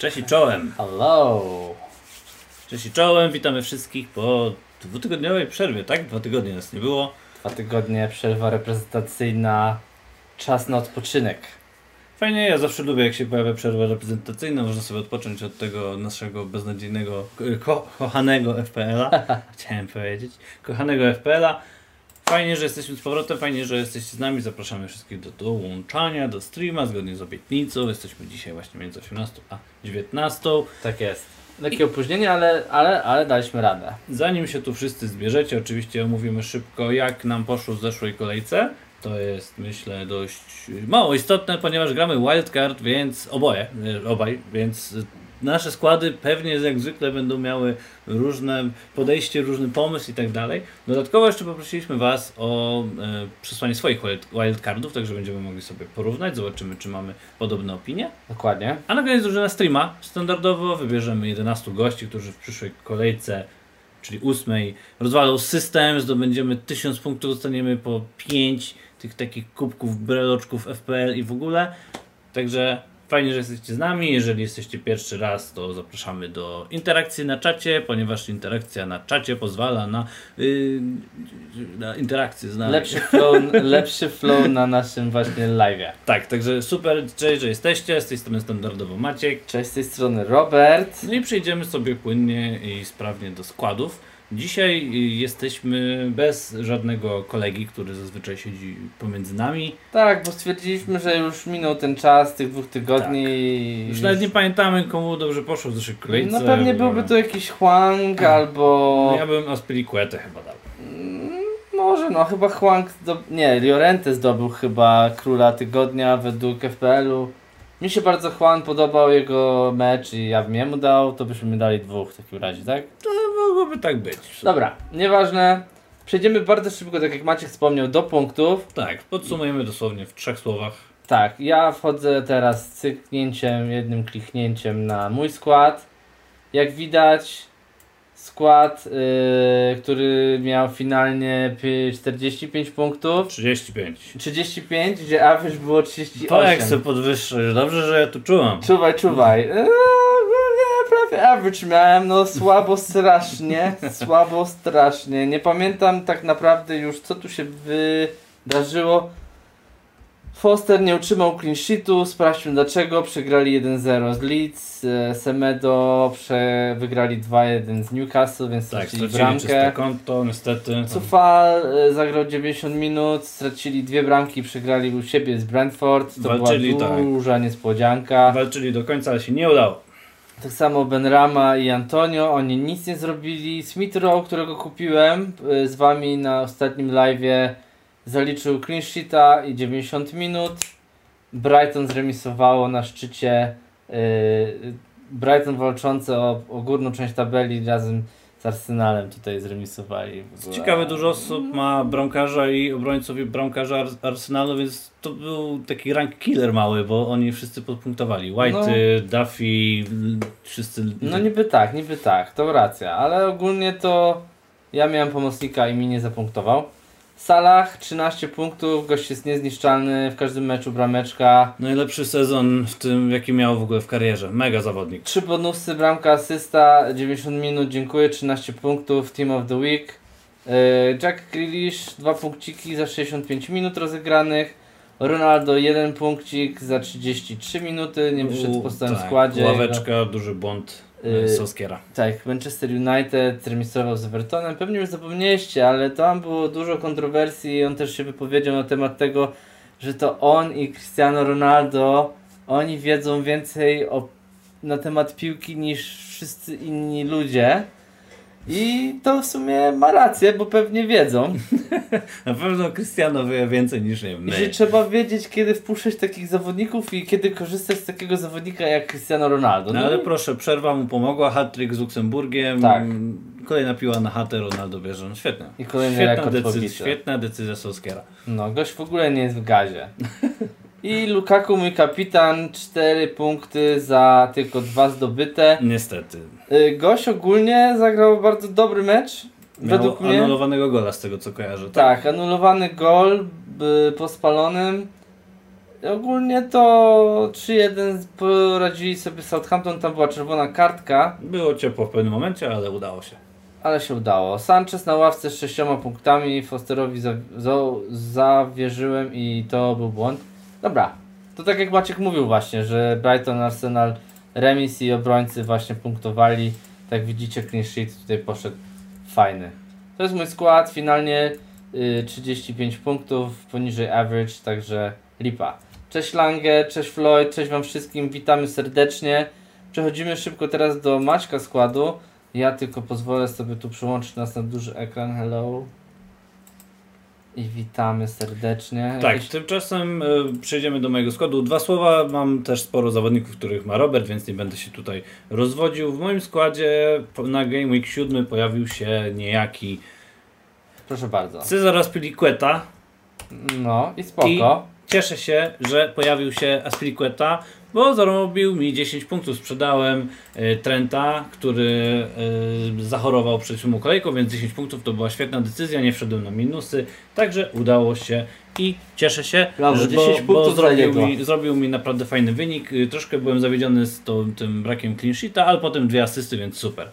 Cześć i czołem. Hello. Cześć i czołem, witamy wszystkich po dwutygodniowej przerwie, tak? Dwa tygodnie nas nie było. Dwa tygodnie, przerwa reprezentacyjna, czas na odpoczynek. Fajnie, ja zawsze lubię jak się pojawia przerwa reprezentacyjna, można sobie odpocząć od tego naszego beznadziejnego, ko kochanego FPL-a. Chciałem powiedzieć. Kochanego FPL-a. Fajnie, że jesteśmy z powrotem, fajnie, że jesteście z nami. Zapraszamy wszystkich do dołączania, do streama, zgodnie z obietnicą. Jesteśmy dzisiaj właśnie między 18 a 19. Tak jest. Lekkie opóźnienie, ale, ale, ale daliśmy radę. Zanim się tu wszyscy zbierzecie, oczywiście omówimy szybko, jak nam poszło w zeszłej kolejce. To jest, myślę, dość mało istotne, ponieważ gramy wildcard, więc oboje, e, obaj, więc nasze składy pewnie jak zwykle będą miały różne podejście, różny pomysł i tak dalej. Dodatkowo jeszcze poprosiliśmy Was o e, przesłanie swoich wild- wildcardów, także będziemy mogli sobie porównać, zobaczymy, czy mamy podobne opinie. Dokładnie. A na koniec drużyna streama. Standardowo wybierzemy 11 gości, którzy w przyszłej kolejce, czyli ósmej, rozwalą system, zdobędziemy 1000 punktów, dostaniemy po 5 tych takich kubków, breloczków FPL i w ogóle. Także fajnie, że jesteście z nami. Jeżeli jesteście pierwszy raz, to zapraszamy do interakcji na czacie, ponieważ interakcja na czacie pozwala na, yy, na interakcję z nami. Lepszy flow, lepszy flow na naszym właśnie live'ie. Tak, także super, cześć, że jesteście. Z tej strony standardowo Maciek. Cześć, z tej strony Robert. No i przejdziemy sobie płynnie i sprawnie do składów. Dzisiaj jesteśmy bez żadnego kolegi, który zazwyczaj siedzi pomiędzy nami. Tak, bo stwierdziliśmy, że już minął ten czas tych dwóch tygodni. i Już nawet nie pamiętamy, komu dobrze poszło w zeszłej kolejce. No pewnie byłby to jakiś Huang albo... No ja bym Aspilicuetę chyba dał. Mm, Może, no chyba Huang, nie, Llorente zdobył chyba króla tygodnia według FPL-u. Mi się bardzo Juan podobał jego mecz i ja bym jemu dał, to byśmy mi dali dwóch w takim razie, tak? To mogłoby tak być. Dobra, nieważne. Przejdziemy bardzo szybko, tak jak Maciek wspomniał, do punktów. Tak, podsumujemy dosłownie w trzech słowach. Tak, ja wchodzę teraz cyknięciem, jednym kliknięciem na mój skład. Jak widać, skład, yy, który miał finalnie pi- 45 punktów. 35. 35, gdzie average było 38. To jak sobie podwyższysz, dobrze, że ja tu czułam. Czuwaj, czuwaj. Eee, prawie average miałem, no słabo strasznie, słabo strasznie. Nie pamiętam tak naprawdę już co tu się wydarzyło. Foster nie utrzymał clean sheetu, sprawdźmy dlaczego. Przegrali 1-0 z Leeds, e, Semedo prze... wygrali 2-1 z Newcastle, więc Tak, stracili bramkę. konto, niestety. Cufal e, zagrał 90 minut, stracili dwie bramki, przegrali u siebie z Brentford. To Walczyli, była tak. duża niespodzianka. Walczyli do końca, ale się nie udało. Tak samo Benrama i Antonio, oni nic nie zrobili. Smith Rowe, którego kupiłem y, z wami na ostatnim live'ie, zaliczył clean sheeta i 90 minut. Brighton zremisowało na szczycie. y, Brighton walczące o, o górną część tabeli razem z Arsenalem tutaj zremisowali. Ciekawe, dużo osób ma bramkarza i obrońców i bramkarza Ars- Arsenalu, więc to był taki rank killer mały, bo oni wszyscy podpunktowali. White, Duffy, l- wszyscy. No niby tak, niby tak, to racja, ale ogólnie to ja miałem pomocnika i mi nie zapunktował. Salah 13 punktów, gość jest niezniszczalny, w każdym meczu brameczka. Najlepszy sezon w tym, jaki miał w ogóle w karierze. Mega zawodnik. Trzy bonusy, bramka, asysta, 90 minut, dziękuję, 13 punktów, Team of the Week. Yy, Jack Grealish, dwa punkciki za 65 minut rozegranych. Ronaldo, jeden punkcik za 33 minuty, nie wyszedł w podstawowym tak, składzie. Ławeczka, duży błąd Solskiera. Tak, Manchester United remisował z Evertonem. Pewnie już zapomnieliście, ale tam było dużo kontrowersji i on też się wypowiedział na temat tego, że to on i Cristiano Ronaldo, oni wiedzą więcej o, na temat piłki niż wszyscy inni ludzie. I to w sumie ma rację, bo pewnie wiedzą. Na pewno Cristiano wie więcej niż nie I my. że trzeba wiedzieć, kiedy wpuszczać takich zawodników i kiedy korzystać z takiego zawodnika jak Cristiano Ronaldo. No ale proszę, przerwa mu pomogła, hat-trick z Luksemburgiem. Tak. Kolejna piła na chatę, Ronaldo bierze. No świetne. I kolejny Świetna decyzja, świetna decyzja Solskiera. No, gość w ogóle nie jest w gazie. I Lukaku, mój kapitan, 4 punkty za tylko dwa zdobyte. Niestety. Y, Gość ogólnie zagrał bardzo dobry mecz. Miał Według mnie. anulowanego gola z tego co kojarzę. Tak, anulowany gol y, po spalonym. Ogólnie to 3-1 poradzili sobie Southampton, tam była czerwona kartka, Było ciepło w pewnym momencie, ale udało się. ale się udało. Sanchez na ławce z sześcioma punktami, Fosterowi za, za, zawierzyłem i to był błąd. Dobra, to tak jak Maciek mówił właśnie, że Brighton, Arsenal, remis i obrońcy właśnie punktowali. Tak widzicie, clean sheet tutaj poszedł fajny. To jest mój skład, finalnie y, 35 punktów, poniżej average, także lipa. Cześć Lange, cześć Floyd, cześć Wam wszystkim, witamy serdecznie. Przechodzimy szybko teraz do Maćka składu. Ja tylko pozwolę sobie tu przyłączyć nas na duży ekran. Hello. I witamy serdecznie. Tak, tymczasem y, przejdziemy do mojego składu. Dwa słowa, mam też sporo zawodników, których ma Robert, więc nie będę się tutaj rozwodził. W moim składzie na Game Week 7 pojawił się niejaki Proszę bardzo. Cezar Aspilicueta. No i spoko. Cieszę się, że pojawił się Aspilicueta, bo zarobił mi 10 punktów. Sprzedałem y, Trenta, który y, zachorował przed siódmą kolejką, więc 10 punktów to była świetna decyzja, nie wszedłem na minusy, także udało się i cieszę się, Brawo, że, 10 bo, bo punktów dla zrobił, mi, zrobił mi naprawdę fajny wynik. Y, Troszkę byłem zawiedziony z tą, tym brakiem clean sheeta, ale potem dwie asysty, więc super.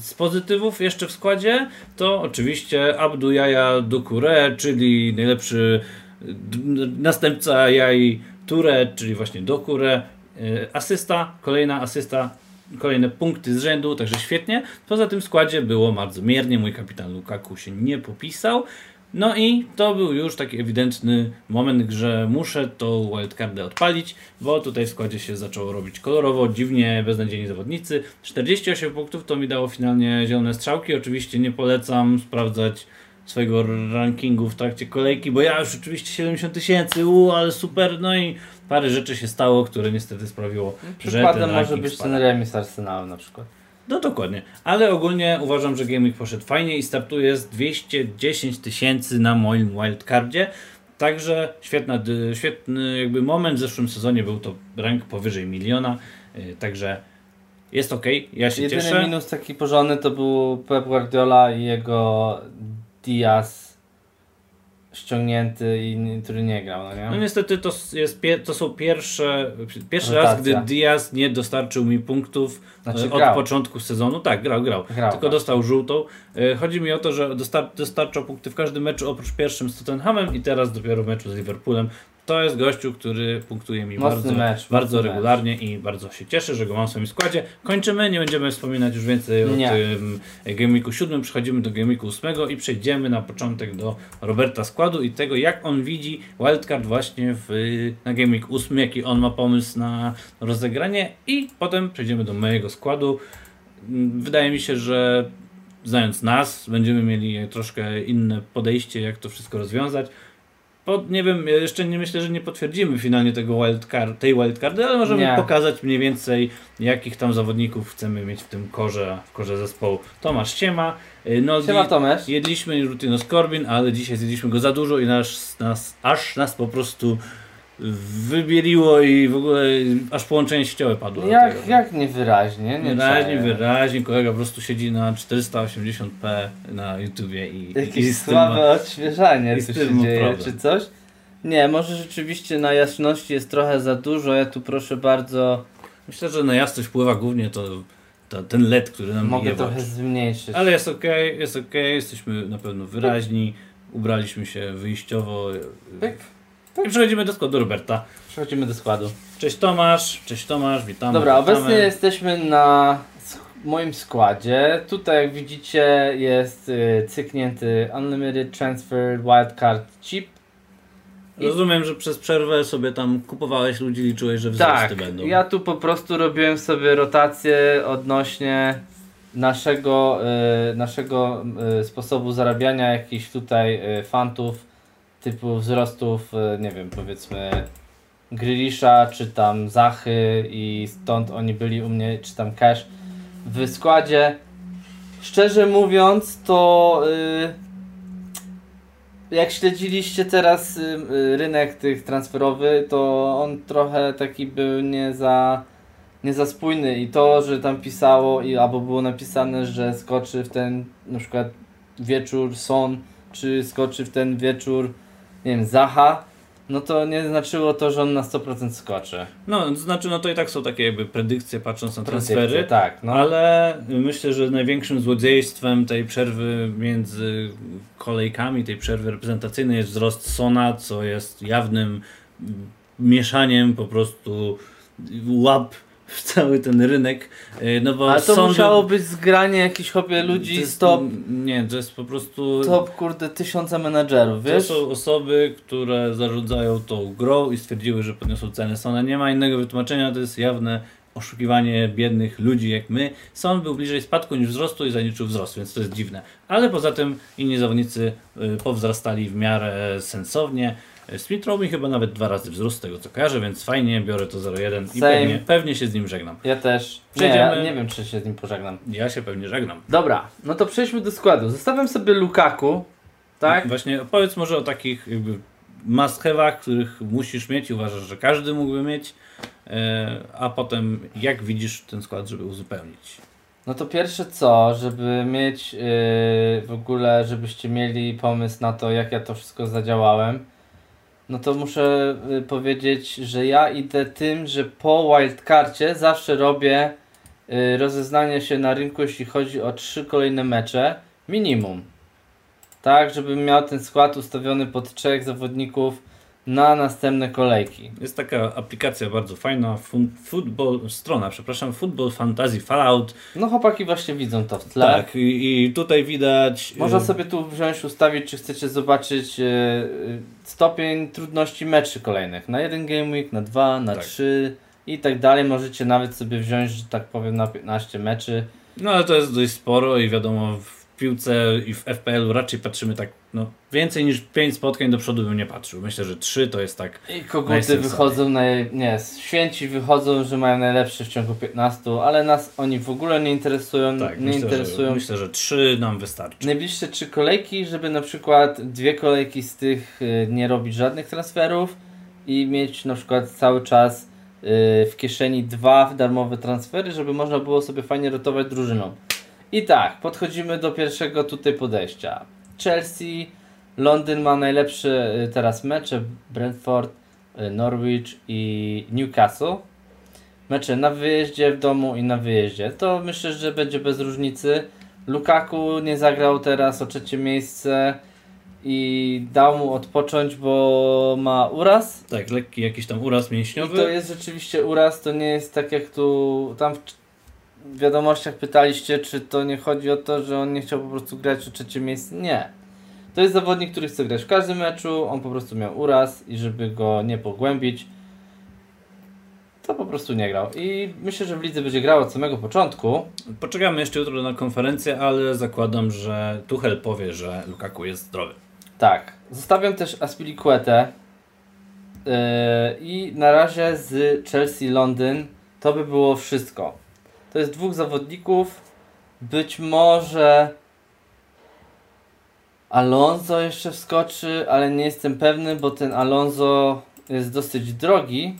Z pozytywów jeszcze w składzie to oczywiście Abdu Jaja Dokure, czyli najlepszy następca Jai Ture, czyli właśnie Dokure. Y, Asysta, kolejna asysta, kolejne punkty z rzędu, także świetnie. Poza tym w składzie było bardzo miernie, mój kapitan Lukaku się nie popisał. No i to był już taki ewidentny moment, że muszę tą wildcardę odpalić, bo tutaj w składzie się zaczęło robić kolorowo, dziwnie, beznadziejni zawodnicy. 48 punktów to mi dało finalnie zielone strzałki. Oczywiście nie polecam sprawdzać swojego rankingu w trakcie kolejki, bo ja już oczywiście 70 tysięcy, uuu, ale super, no i parę rzeczy się stało, które niestety sprawiło, że ten Przykładem może być spadł. ten remis Arsenalu na przykład. No dokładnie, ale ogólnie uważam, że Gaming poszedł fajnie i startuje z 210 tysięcy na moim wildcardzie. Także świetna, świetny jakby moment w zeszłym sezonie był to rank powyżej miliona, yy, także jest ok, ja się Jedyny cieszę. minus taki porządny to był Pep Guardiola i jego Diaz ściągnięty, i, który nie grał, no nie? No niestety to, jest, to są pierwsze, pierwszy raz, Rotacja. gdy Diaz nie dostarczył mi punktów Znaczy e, od grał. początku sezonu. Tak, grał, grał. Grał, tylko tak. dostał żółtą. E, Chodzi mi o to, że dostar dostarczał punkty w każdym meczu oprócz pierwszym z Tottenhamem i teraz dopiero w meczu z Liverpoolem. To jest gościu, który punktuje mi Mocny bardzo, mecz, bardzo regularnie i bardzo się cieszę, że go mam w swoim składzie. Kończymy, nie będziemy wspominać już więcej Nie. o tym Gamiku 7, przechodzimy do Gamiku 8 i przejdziemy na początek do Roberta składu i tego, jak on widzi wildcard właśnie w, na Gaming 8, jaki on ma pomysł na rozegranie i potem przejdziemy do mojego składu. Wydaje mi się, że znając nas, będziemy mieli troszkę inne podejście, jak to wszystko rozwiązać. Po, nie wiem, jeszcze nie myślę, że nie potwierdzimy finalnie tego wildcard, tej wildcardy, ale możemy Nie. pokazać mniej więcej, jakich tam zawodników chcemy mieć w tym korze, w korze zespołu. Tomasz Siema, y, Noldi, Siema Tomesz. jedliśmy Rutino Skorbin, ale dzisiaj zjedliśmy go za dużo i nas, nas, aż nas po prostu wybieliło i w ogóle aż połączenie sieciowe padło. Jak, tego. jak niewyraźnie, nie Wyraźnie, wyraźnie. Kolega po prostu siedzi na 480p na YouTubie i, i Jakieś z tym ma- słabe odświeżanie i z tu się dzieje, problem. czy coś? Nie, może rzeczywiście na jasności jest trochę za dużo, ja tu proszę bardzo, Myślę, że na jasność wpływa głównie to, to ten LED, który nam mogę w trochę zmniejszyć. Ale jest ok, jest ok, jesteśmy na pewno wyraźni, ubraliśmy się wyjściowo Pyk. I przechodzimy do składu Roberta. Przechodzimy do składu. Cześć Tomasz, cześć Tomasz, witamy. Dobra, witamy. obecnie jesteśmy na moim składzie. Tutaj jak widzicie jest y, cyknięty Unlimited Transfer Wildcard Chip. Rozumiem, że przez przerwę sobie tam kupowałeś ludzi, liczyłeś, że wzrosty Tak, będą. ja tu po prostu robiłem sobie rotację odnośnie naszego, y, naszego y, sposobu zarabiania jakichś tutaj y, fantów typu wzrostów, y, nie wiem, powiedzmy Grilisza, czy tam Zachy i stąd oni byli u mnie, czy tam Cash w składzie. Szczerze mówiąc, to y, jak śledziliście teraz y, y, rynek tych transferowy, to on trochę taki był nie za, nie za spójny i to, że tam pisało i albo było napisane, że skoczy w ten na przykład wieczór Son, czy skoczy w ten wieczór, nie wiem, Zaha, no to nie znaczyło to, że on na 100% skoczy. No, to znaczy, no to i tak są takie jakby predykcje patrząc na Predykcje, transfery. tak, no. Ale myślę, że największym złodziejstwem tej przerwy między kolejkami, tej przerwy reprezentacyjnej jest wzrost Sona, co jest jawnym mieszaniem po prostu łap w cały ten rynek. Yy, No bo Ale to musiało być zgranie jakichś to ludzi jest- z top, Nie, to jest po prostu... top kurde tysiąca menadżerów, To wiesz? są osoby, które zarządzają tą grą i stwierdziły, że podniosą cenę Sona. Nie ma innego wytłumaczenia, to jest jawne oszukiwanie biednych ludzi jak my. Son był bliżej spadku niż wzrostu i zaliczył wzrost, więc to jest dziwne. Ale poza tym inni zawodnicy y, powzrastali w miarę sensownie. Smith Rowe mi chyba nawet dwa razy wzrósł z tego co kojarzę, więc fajnie, biorę to 0,1 i pewnie, pewnie się z nim żegnam. Ja też. Nie, Przejdziemy- ja nie wiem, czy się z nim pożegnam. Ja się pewnie żegnam. Dobra, no to przejdźmy do składu. Zostawiam sobie Lukaku, tak? Właśnie opowiedz może o takich jakby must których musisz mieć i uważasz, że każdy mógłby mieć, e, a potem jak widzisz ten skład, żeby uzupełnić. No to pierwsze co, żeby mieć yy, w ogóle, żebyście mieli pomysł na to, jak ja to wszystko zadziałałem, no to muszę y, powiedzieć, że ja idę tym, że po wildcardzie zawsze robię y, rozeznanie się na rynku, jeśli chodzi o trzy kolejne mecze, minimum. Tak, żebym miał ten skład ustawiony pod trzech zawodników na następne kolejki. Jest taka aplikacja bardzo fajna, fun, football, strona, przepraszam, Football Fantasy Fallout. No chłopaki właśnie widzą to w tle. Tak, i, i tutaj widać... Można e, sobie tu wziąć, ustawić, czy chcecie zobaczyć e, e, stopień trudności meczy kolejnych. Na jeden game week, na dwa, na Tak. trzy i tak dalej. Możecie nawet sobie wziąć, że tak powiem, na 15 meczy. No ale to jest dość sporo i wiadomo, w piłce i w FPL-u raczej patrzymy tak, no więcej niż 5 spotkań do przodu bym nie patrzył. Myślę, że 3 to jest tak I koguty wychodzą, naj... nie, święci wychodzą, że mają najlepszy w ciągu 15, ale nas oni w ogóle nie interesują. Tak, nie myślę, interesują. Że, myślę, że trzy nam wystarczy. Najbliższe trzy kolejki, żeby na przykład dwie kolejki z tych y, nie robić żadnych transferów i mieć na przykład cały czas y, w kieszeni dwa darmowe transfery, żeby można było sobie fajnie rotować drużyną. I tak, podchodzimy do pierwszego tutaj podejścia. Chelsea, Londyn ma najlepsze y, teraz mecze, Brentford, y, Norwich i Newcastle. Mecze na wyjeździe, w domu i na wyjeździe. To myślę, że będzie bez różnicy. Lukaku nie zagrał teraz o trzecie miejsce i dał mu odpocząć, bo ma uraz. Tak, lekki jakiś tam uraz I mięśniowy. to jest rzeczywiście uraz, to nie jest tak jak tu tam wiadomościach pytaliście, czy to nie chodzi o to, że on nie chciał po prostu grać o trzecie miejsce. Nie. To jest zawodnik, który chce grać w każdym meczu, on po prostu miał uraz i żeby go nie pogłębić, to po prostu nie grał. I myślę, że w lidze będzie grał od samego początku. Poczekamy jeszcze jutro na konferencję, ale zakładam, że Tuchel powie, że Lukaku jest zdrowy. Tak. Zostawiam też Aspilicuetę. Yy, I na razie z Chelsea Londyn to by było wszystko. To jest dwóch zawodników. Być może Alonso jeszcze wskoczy, ale nie jestem pewny, bo ten Alonso jest dosyć drogi.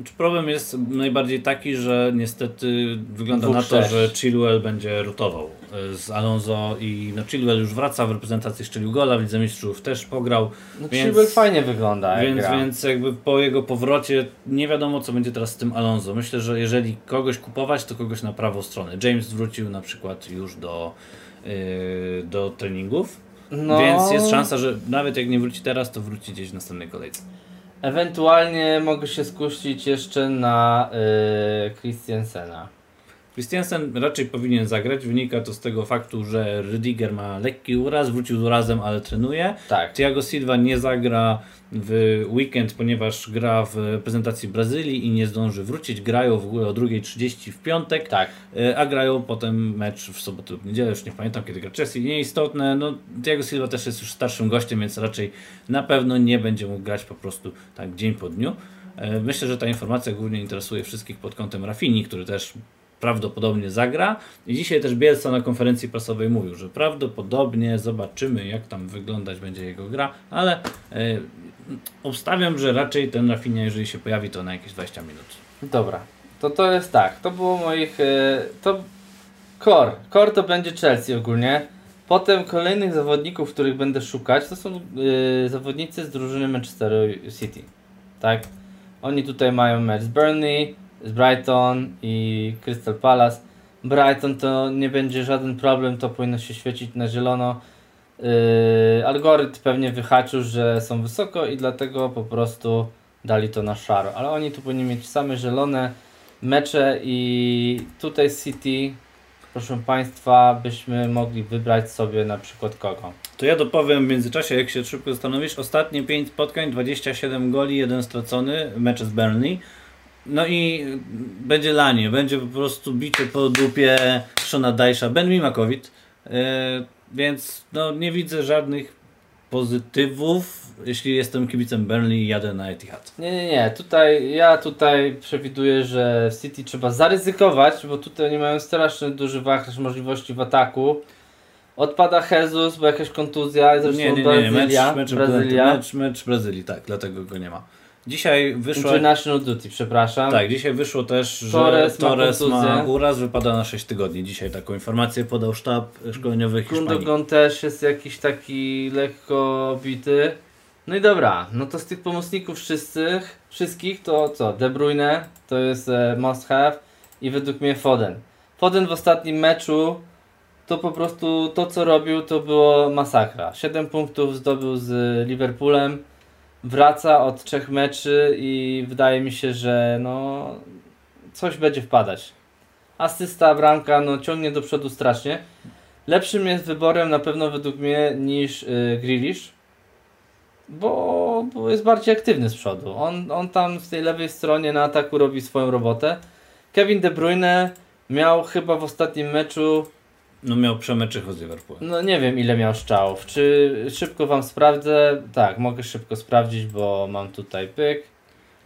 Znaczy problem jest najbardziej taki, że niestety wygląda Dwóch na to, sześć. że Chilwell będzie rotował y, z Alonso i no Chilwell już wraca w reprezentacji, strzelił gola, w Lidze Mistrzów też pograł, No Więc- Chilwell fajnie wygląda więc, gra. więc jakby po jego powrocie nie wiadomo co będzie teraz z tym Alonso. Myślę, że jeżeli kogoś kupować, to kogoś na prawą stronę. James wrócił na przykład już do, y, do treningów, no, więc jest szansa, że nawet jak nie wróci teraz, to wróci gdzieś w następnej kolejce. Ewentualnie mogę się skusić jeszcze na yy, Christiansena. Christiansen raczej powinien zagrać. Wynika to z tego faktu, że Rydiger ma lekki uraz, wrócił z urazem, ale trenuje. Tak. Thiago Silva nie zagra w weekend, ponieważ gra w reprezentacji Brazylii i nie zdąży wrócić. Grają w ogóle o 2.30 w piątek, Tak. e, a grają potem mecz w sobotę lub niedzielę, już nie pamiętam kiedy gra Chelsea. Nieistotne, no Thiago Silva też jest już starszym gościem, więc raczej na pewno nie będzie mógł grać po prostu tak dzień po dniu. E, Myślę, że ta informacja głównie interesuje wszystkich pod kątem Rafini, który też prawdopodobnie zagra. I dzisiaj też Bielsa na konferencji prasowej mówił, że prawdopodobnie zobaczymy, jak tam wyglądać będzie jego gra, ale e, obstawiam, że raczej ten Rafinia, jeżeli się pojawi, to na jakieś 20 minut. Dobra, to to jest tak, to było moich, e, to core, core to będzie Chelsea ogólnie, Potem kolejnych zawodników, których będę szukać, to są yy, zawodnicy z drużyny Manchester City. Tak? Oni tutaj mają mecz z Burnley, z Brighton i Crystal Palace. Brighton to nie będzie żaden problem, to powinno się świecić na zielono. Yy, algorytm pewnie wyhaczył, że są wysoko i dlatego po prostu dali to na szaro. Ale oni tu powinni mieć same zielone mecze i tutaj City, proszę Państwa, byśmy mogli wybrać sobie na przykład kogo. To ja dopowiem w międzyczasie, jak się szybko zastanowisz. Ostatnie 5 spotkań, 27 goli, jeden stracony, mecze z Burnley. No i będzie lanie, będzie po prostu bicie po dupie Shona Dajsza. Ben mi ma COVID, yy, więc no, nie widzę żadnych pozytywów. Jeśli jestem kibicem Burnley, jadę na Etihad. Nie, nie, nie. Tutaj, ja tutaj przewiduję, że City trzeba zaryzykować, bo tutaj oni mają strasznie duży wachlarz możliwości w ataku. Odpada Jesus, bo jakaś kontuzja, zresztą Nie, nie, nie, nie. Mecz, Brazylia. mecz, Brazylia. mecz, mecz Brazylii, tak, dlatego go nie ma. Dzisiaj wyszło. International Duty, przepraszam. Tak, dzisiaj wyszło też, że Torres Torres, ma ma, uraz, wypada na 6 tygodni. Dzisiaj taką informację podał sztab szkoleniowy Hiszpanii. Gundogan też jest jakiś taki lekko bity. No i dobra, no to z tych pomocników wszystkich, wszystkich to co? De Bruyne to jest e, must have i według mnie Foden. Foden w ostatnim meczu to po prostu to co robił to było masakra. 7 punktów zdobył z Liverpoolem. Wraca od trzech meczy i wydaje mi się, że no coś będzie wpadać. Asysta, bramka, no ciągnie do przodu strasznie. Lepszym jest wyborem na pewno według mnie niż y, Grealish, bo, bo jest bardziej aktywny z przodu. On, on tam w tej lewej stronie na ataku robi swoją robotę. Kevin De Bruyne miał chyba w ostatnim meczu, No miał przemyczycho z Liverpoolem. no nie wiem ile miał strzałów. Czy szybko Wam sprawdzę? Tak, mogę szybko sprawdzić, bo mam tutaj pyk.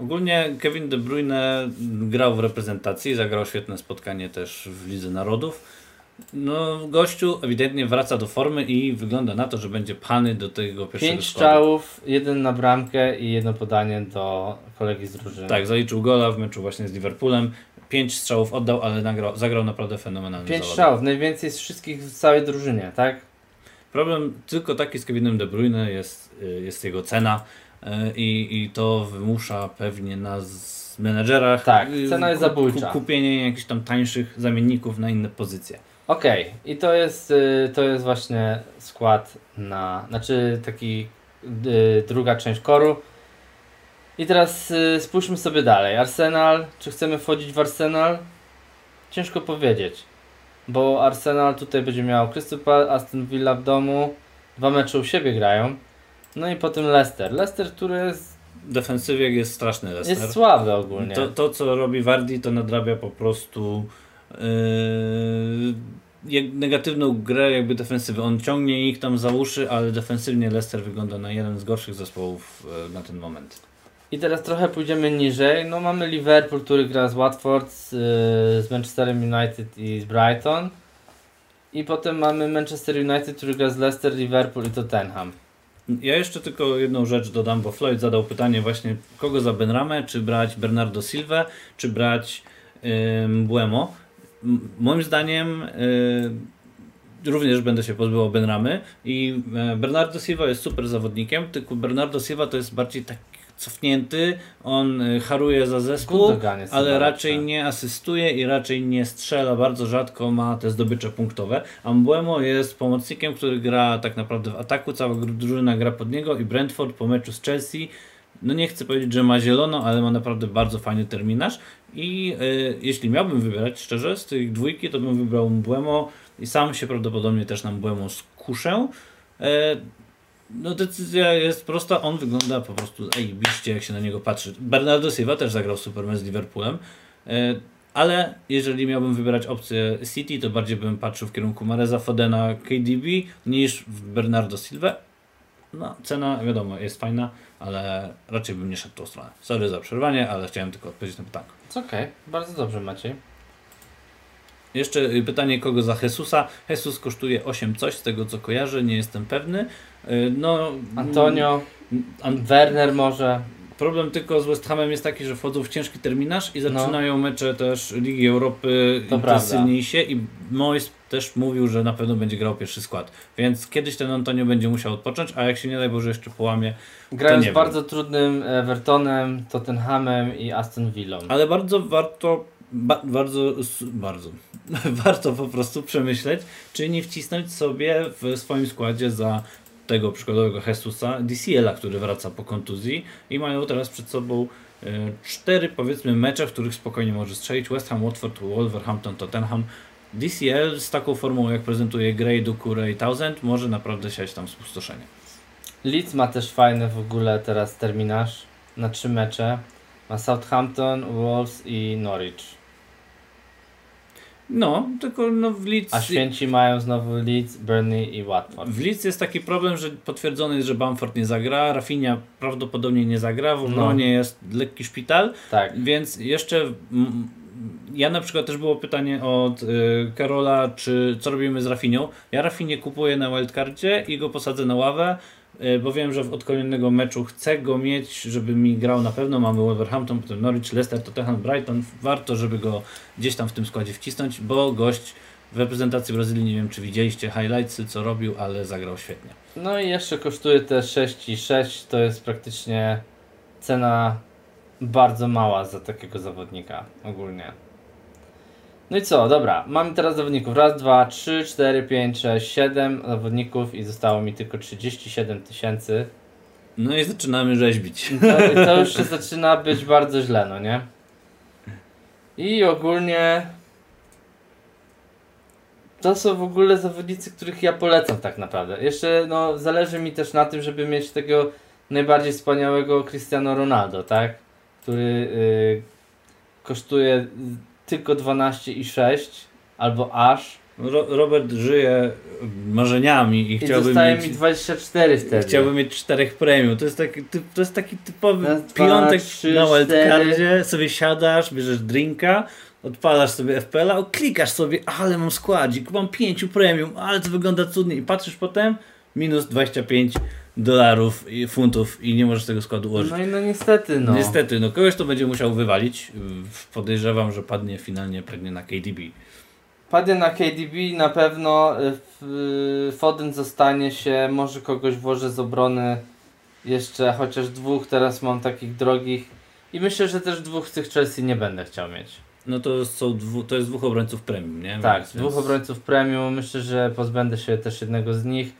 Ogólnie Kevin De Bruyne grał w reprezentacji, zagrał świetne spotkanie też w Lidze Narodów. No, gościu ewidentnie wraca do formy i wygląda na to, że będzie pchany do tego pierwszego Pięć strzałów, jeden na bramkę i jedno podanie do kolegi z drużyny. Tak, zaliczył gola w meczu właśnie z Liverpoolem. Pięć strzałów oddał, ale nagrał, zagrał naprawdę fenomenalny Pięć zawodnik. strzałów, najwięcej z wszystkich w całej drużynie, tak? Problem tylko taki z Kevinem De Bruyne jest, y, jest jego cena y, i, i to wymusza pewnie na menedżerach Tak, y, cena jest zabójcza. kupienie jakichś tam tańszych zamienników na inne pozycje. Okej, i to jest, to jest właśnie skład na, znaczy taki druga część koru. I teraz y, spójrzmy sobie dalej. Arsenal, czy chcemy wchodzić w Arsenal? Ciężko powiedzieć, bo Arsenal tutaj będzie miał Crystal Palace, Aston Villa w domu, dwa mecze u siebie grają. No i potem Leicester. Leicester, który jest, defensywie jest straszny Leicester. jest słaby ogólnie. To, to, co robi Wardi, to nadrabia po prostu yy, negatywną grę jakby defensywy. On ciągnie ich tam za uszy, ale defensywnie Leicester wygląda na jeden z gorszych zespołów yy, na ten moment. I teraz trochę pójdziemy niżej. No mamy Liverpool, który gra z Watford, z, y, z Manchesterem United i z Brighton. I potem mamy Manchester United, który gra z Leicester, Liverpool i Tottenham. Ja jeszcze tylko jedną rzecz dodam, bo Floyd zadał pytanie właśnie, kogo za Benramę, czy brać Bernardo Silva, czy brać ym, Buemo. Moim zdaniem y, również będę się pozbywał Benramy i e, Bernardo Silva jest super zawodnikiem, tylko Bernardo Silva to jest bardziej tak cofnięty, on y, haruje za zespół, ale raczej nie asystuje i raczej nie strzela, bardzo rzadko ma te zdobycze punktowe. A Mbuemo jest pomocnikiem, który gra tak naprawdę w ataku, cała drużyna gra pod niego i Brentford po meczu z Chelsea, no nie chcę powiedzieć, że ma zielono, ale ma naprawdę bardzo fajny terminarz i y, jeśli miałbym wybierać szczerze z tych dwójki, to bym wybrał Mbuemo i sam się prawdopodobnie też na Mbuemo skuszę. E, no decyzja jest prosta, on wygląda po prostu ej, biście jak się na niego patrzy. Bernardo Silva też zagrał Superman z Liverpoolem, e, ale jeżeli miałbym wybierać opcję City, to bardziej bym patrzył w kierunku Mareza Fodena KDB niż w Bernardo Silva. No, cena wiadomo jest fajna, ale raczej bym nie szedł tą stronę. Sorry za przerwanie, ale chciałem tylko odpowiedzieć na pytanie. Okej, bardzo dobrze Maciej. Jeszcze pytanie kogo za Jesusa. Jesus kosztuje 8 coś, z tego co kojarzę, nie jestem pewny. Y, No, Antonio, An- Werner może. Problem tylko z West Hamem jest taki, że wchodzą w ciężki terminarz i No. zaczynają mecze też Ligi Europy To intensywniejsze i Moyes też mówił, że na pewno będzie grał pierwszy skład. Więc kiedyś ten Antonio będzie musiał odpocząć, a jak się nie daj Boże jeszcze połamie. Grają nie z wiem. bardzo trudnym Evertonem, Tottenhamem i Aston Villą. Ale bardzo warto, ba, bardzo, bardzo, warto po prostu przemyśleć, czy nie wcisnąć sobie w swoim składzie za tego przykładowego Jesusa DCL-a, który wraca po kontuzji i mają teraz przed sobą e, cztery powiedzmy mecze, w których spokojnie może strzelić West Ham, Watford, Wolverhampton, Tottenham. DCL z taką formą jak prezentuje Gray, Dukure i Townsend może naprawdę siać tam spustoszenie. Leeds ma też fajny w ogóle teraz terminarz na trzy mecze. Ma Southampton, Wolves i Norwich. No, tylko no w Leeds... A święci mają znowu Leeds, Burnley i Watford. W Leeds jest taki problem, że potwierdzony jest, że Bamford nie zagra, Rafinha prawdopodobnie nie zagra, w No. obronie jest lekki szpital, Tak. więc jeszcze ja na przykład też było pytanie od y, Karola, czy co robimy z Rafinią. Ja Rafinię kupuję na wildcardzie i go posadzę na ławę, bo wiem, że od kolejnego meczu chcę go mieć, żeby mi grał na pewno. Mamy Wolverhampton, potem Norwich, Leicester, Tottenham, Brighton. Warto, żeby go gdzieś tam w tym składzie wcisnąć, bo gość w reprezentacji Brazylii, nie wiem czy widzieliście highlightsy, co robił, ale zagrał świetnie. No i jeszcze kosztuje te 6,6. To jest praktycznie cena bardzo mała za takiego zawodnika ogólnie. No i co, dobra, mamy teraz zawodników. Raz, dwa, trzy, cztery, pięć, sześć, siedem zawodników i zostało mi tylko 37 tysięcy. No i zaczynamy rzeźbić. To, to już się zaczyna być bardzo źle, no nie? I ogólnie to są w ogóle zawodnicy, których ja polecam tak naprawdę. Jeszcze no, zależy mi też na tym, żeby mieć tego najbardziej wspaniałego Cristiano Ronaldo, tak? Który y, kosztuje tylko 12,6 albo aż Ro Robert żyje marzeniami i i chciałby zostaje mieć, mi 24 wtedy. chciałby mieć czterech premium. To jest taki, to jest taki typowy dwa, piątek trzy, na wildcardzie, sobie siadasz, bierzesz drinka, odpalasz sobie FPL-a, klikasz sobie, ale mam składzik, mam pięciu premium, ale to wygląda cudnie i patrzysz potem, minus 25 dolarów i funtów i nie możesz tego składu ułożyć. No i no niestety no. Niestety, no kogoś to będzie musiał wywalić. Podejrzewam, że padnie finalnie pewnie na KDB. Padnie na KDB na pewno y, w- Foden zostanie się, może kogoś włożę z obrony jeszcze, chociaż dwóch teraz mam takich drogich i myślę, że też dwóch z tych Chelsea nie będę chciał mieć. No to są dwu, to jest dwóch obrońców premium, nie? Tak, Więc- dwóch obrońców premium, myślę, że pozbędę się też jednego z nich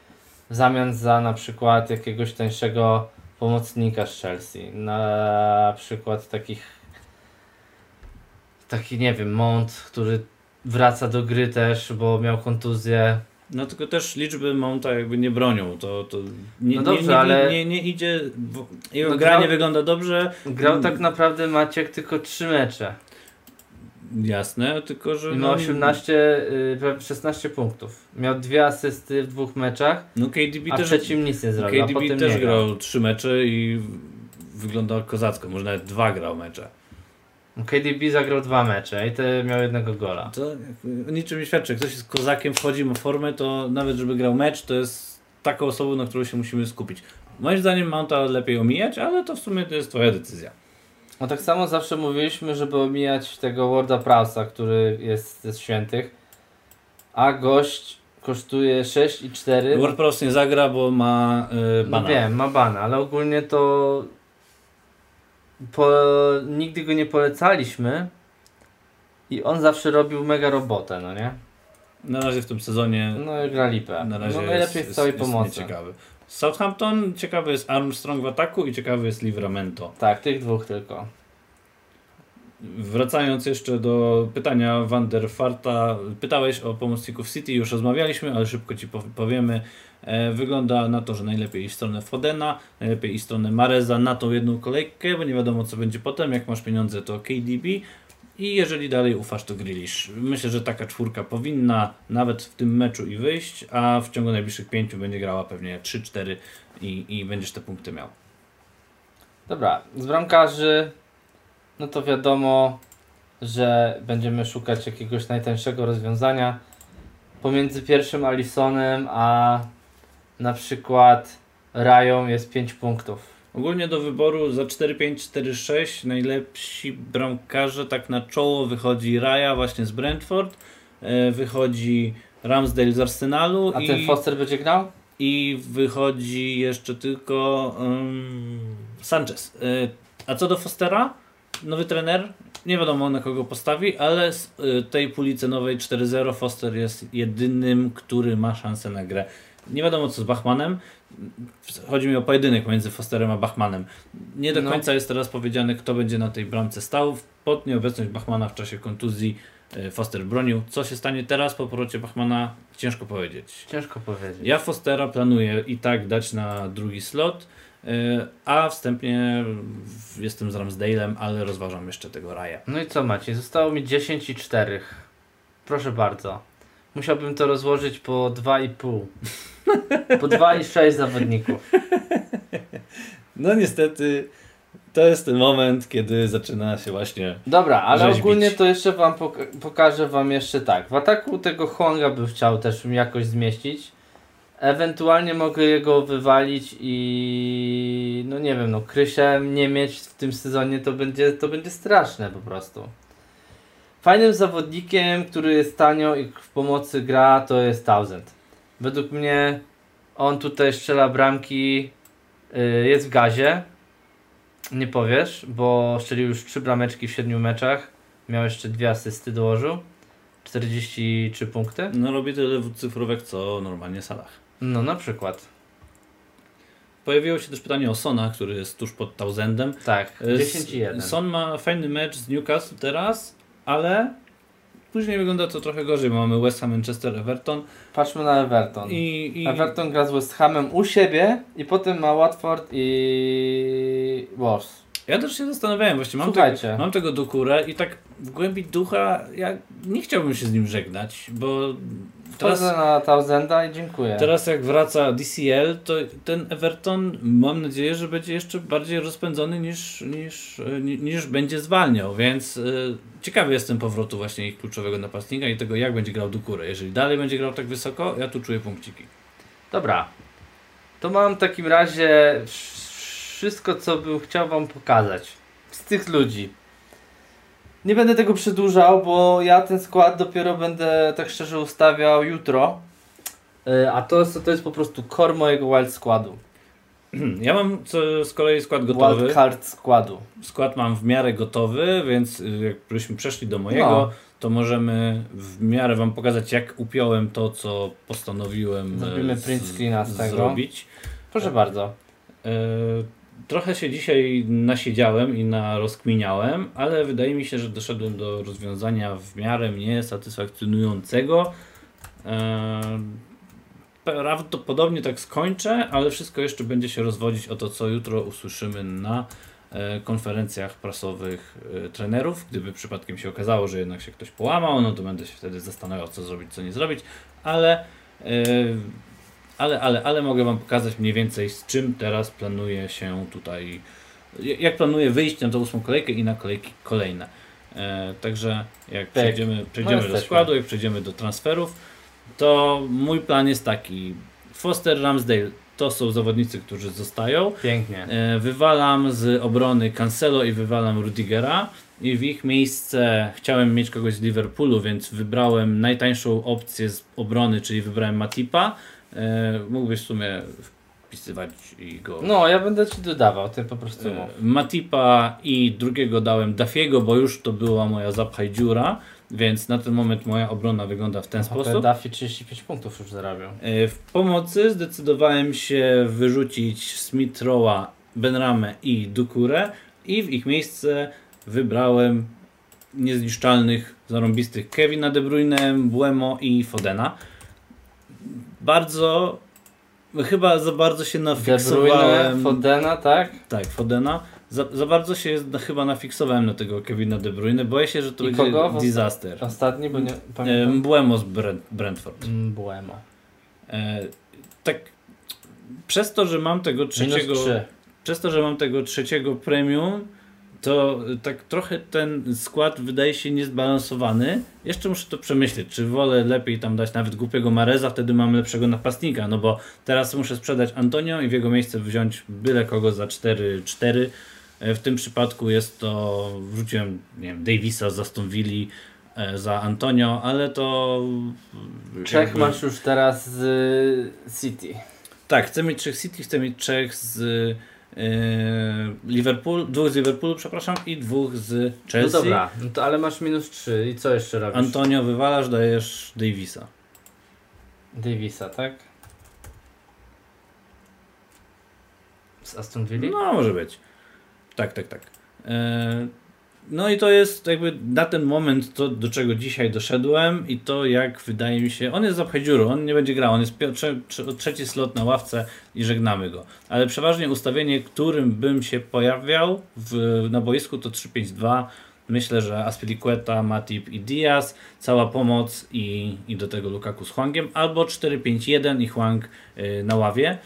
w zamian za na przykład jakiegoś tańszego pomocnika z Chelsea, na przykład takich taki nie wiem, Mount, który wraca do gry też, bo miał kontuzję. No tylko też liczby Mounta jakby nie bronią. To, to nie, No dobrze, nie, nie, ale- nie, nie idzie. Jego No gra grał- nie wygląda dobrze. Grał tak naprawdę Maciek tylko 3 mecze Jasne, tylko że. no, 18, y, prawie 16 punktów. Miał dwie asysty w dwóch meczach, No KDB a też. trzecim nic nie zrobił, KDB potem też grał. trzy mecze i wygląda kozacko. Może nawet dwa grał mecze. KDB zagrał dwa mecze i te miał jednego gola. To niczym nie świadczy. Jak ktoś jest kozakiem, wchodzi, ma formę, to nawet żeby grał mecz, to jest taką osobą, na którą się musimy skupić. Moim zdaniem Mounta lepiej omijać, ale to w sumie to jest twoja decyzja. No tak samo zawsze mówiliśmy, żeby omijać tego Warda Prowsa, który jest ze świętych, a gość kosztuje 6,4. WordPress nie zagra, bo ma yy, No bana. wiem, ma bana, ale ogólnie to po, nigdy go nie polecaliśmy i on zawsze robił mega robotę, no nie? Na razie w tym sezonie No i gra lipę. na razie no najlepiej jest, z całej jest, jest pomocy. nieciekawy. Southampton ciekawy jest Armstrong w ataku i ciekawy jest Livramento. Tak, tych dwóch tylko. Wracając jeszcze do pytania Wanderfarta, pytałeś o pomocników City, już rozmawialiśmy, ale szybko Ci pow- powiemy. E, Wygląda na to, że najlepiej iść stronę Fodena, najlepiej iść stronę Mareza na tą jedną kolejkę, bo nie wiadomo co będzie potem. Jak masz pieniądze to KDB i jeżeli dalej ufasz to Grealish. Myślę, że taka czwórka powinna nawet w tym meczu i wyjść, a w ciągu najbliższych pięciu będzie grała pewnie 3-4 i, i będziesz te punkty miał. Dobra, z bramkarzy, no to wiadomo, że będziemy szukać jakiegoś najtańszego rozwiązania. Pomiędzy pierwszym Alisonem a na przykład Rają jest 5 punktów. Ogólnie do wyboru za 4-5-4-6 najlepsi bramkarze tak na czoło wychodzi Raya właśnie z Brentford, e, wychodzi Ramsdale z Arsenalu A i, ten Foster będzie grał? i wychodzi jeszcze tylko um, Sanchez. E, a co do Fostera? Nowy trener, nie wiadomo na kogo postawi, ale z e, tej puli cenowej 4-0 Foster jest jedynym, który ma szansę na grę. Nie wiadomo co z Bachmanem. Chodzi mi o pojedynek między Fosterem a Bachmanem. Nie do No. końca jest teraz powiedziane, kto będzie na tej bramce stał. Pod nieobecność Bachmana w czasie kontuzji e, Foster bronił. Co się stanie teraz po powrocie Bachmana? Ciężko powiedzieć. Ciężko powiedzieć. Ja Fostera planuję i tak dać na drugi slot, y, a wstępnie jestem z Ramsdale'em, ale rozważam jeszcze tego Raja. No i co macie? Zostało mi 10 i 4. Proszę bardzo. Musiałbym to rozłożyć po 2,5. Po 2,6 zawodników. No niestety to jest ten moment, kiedy zaczyna się właśnie... Dobra, ale Rzeźbić. ogólnie to jeszcze wam pok- pokażę wam jeszcze tak. W ataku tego Huanga bym chciał też jakoś zmieścić. Ewentualnie mogę jego wywalić i no nie wiem, no Krysia nie mieć w tym sezonie to będzie, to będzie straszne po prostu. Fajnym zawodnikiem, który jest tanio i w pomocy gra to jest Thousand. Według mnie on tutaj strzela bramki, yy, jest w gazie. Nie powiesz, bo strzelił już 3 brameczki w 7 meczach. Miał jeszcze dwie asysty dołożył. 43 punkty. No robi tyle cyfrówek, co normalnie Salah. No na przykład. Pojawiło się też pytanie o Sona, który jest tuż pod Thousandem. Tak, E, 10 i 1. Son ma fajny mecz z Newcastle teraz, ale później wygląda to trochę gorzej. bo Mamy West Ham, Manchester, Everton Patrzmy na Everton. i, i Everton gra z West Hamem u siebie i potem ma Watford i Wolves. Ja też się zastanawiałem, właśnie mam, tego, mam tego Dukurę i tak w głębi ducha ja nie chciałbym się z nim żegnać, bo Teraz... teraz, na Thousanda i dziękuję. teraz jak wraca DCL, to ten Everton mam nadzieję, że będzie jeszcze bardziej rozpędzony niż, niż, ni- niż będzie zwalniał, więc y, ciekawy jestem powrotu właśnie ich kluczowego napastnika i tego jak będzie grał Dukurę. Jeżeli dalej będzie grał tak wysoko, ja tu czuję punkciki. Dobra. To mam w takim razie wszystko, co bym chciał Wam pokazać. Z tych ludzi. Nie będę tego przedłużał, bo ja ten skład dopiero będę tak szczerze ustawiał jutro. Yy, A to jest, to jest po prostu core mojego wild składu. Ja mam co, z kolei skład gotowy. Wild card składu. skład mam w miarę gotowy, więc y, jakbyśmy przeszli do mojego, No. to możemy w miarę Wam pokazać, jak upiąłem to, co postanowiłem Zrobimy print screena z tego. zrobić. Proszę bardzo. E, Trochę się dzisiaj nasiedziałem i narozkminiałem, ale wydaje mi się, że doszedłem do rozwiązania w miarę mnie satysfakcjonującego. E, Prawdopodobnie tak skończę, ale wszystko jeszcze będzie się rozwodzić o to, co jutro usłyszymy na e, konferencjach prasowych e, trenerów. Gdyby przypadkiem się okazało, że jednak się ktoś połamał, no to będę się wtedy zastanawiał, co zrobić, co nie zrobić, ale, ale, ale, ale mogę Wam pokazać mniej więcej, z czym teraz planuję się tutaj, jak planuję wyjść na tą ósmą kolejkę i na kolejki kolejne. E, Także jak Tak. przejdziemy, przejdziemy do jesteśmy. składu, jak przejdziemy do transferów, to mój plan jest taki. Foster, Ramsdale to są zawodnicy, którzy zostają. Pięknie. E, Wywalam z obrony Cancelo i wywalam Rudigera. I w ich miejsce chciałem mieć kogoś z Liverpoolu, więc wybrałem najtańszą opcję z obrony, czyli wybrałem Matipa. E, Mógłbyś w sumie wpisywać i go. No, ja będę Ci dodawał, Ty po prostu E, mów. Matipa i drugiego dałem Dafiego, bo już to była moja zapchaj dziura, więc na ten moment moja obrona wygląda w ten sposób. Daffy 35 punktów już zarabiał. E, W pomocy zdecydowałem się wyrzucić Smith Rowa, Benramę i Dukurę i w ich miejsce wybrałem niezniszczalnych, zarąbistych Kevina De Bruyne, Buemo i Fodena. Bardzo, chyba za bardzo się De Bruyne, nafiksowałem. Fodena, tak? Tak, Fodena. Za, za bardzo się na, chyba nafiksowałem na tego Kevina De Bruyne. Boję się, że to I będzie kogo disaster. Ostatni, bo nie E, pamiętam. Buemo z Brent, Brentford. Mm, Buemo. E, tak, przez to, że mam tego trzeciego, Minus 3. przez to, że mam tego trzeciego premium, to tak trochę ten skład wydaje się niezbalansowany. Jeszcze muszę to przemyśleć, czy wolę lepiej tam dać nawet głupiego Mareza, wtedy mam lepszego napastnika, no bo teraz muszę sprzedać Antonio i w jego miejsce wziąć byle kogo za 4-4. W tym przypadku jest to, wrzuciłem nie wiem, Davisa z Aston Villa e, za Antonio, ale to... Trzech jakby... masz już teraz z City. Tak, chcę mieć trzech City, chcę mieć trzech z Liverpool, dwóch z Liverpoolu, przepraszam, i dwóch z Chelsea. No dobra, no to, ale masz minus 3 i co jeszcze robisz? Antonio wywalasz, dajesz Davisa. Davisa, tak? Z Aston Villa? No, może być. Tak, tak, tak. Yy, no i to jest jakby na ten moment to, do czego dzisiaj doszedłem i to jak wydaje mi się, on jest za dziuru, on nie będzie grał, on jest trze trzeci slot na ławce i żegnamy go. Ale przeważnie ustawienie, którym bym się pojawiał w, na boisku to 3-5-2. Myślę, że Aspilicueta, Matip i Diaz, cała pomoc i, i do tego Lukaku z Hwangiem, albo 4-5-1 i Hwang yy, na ławie.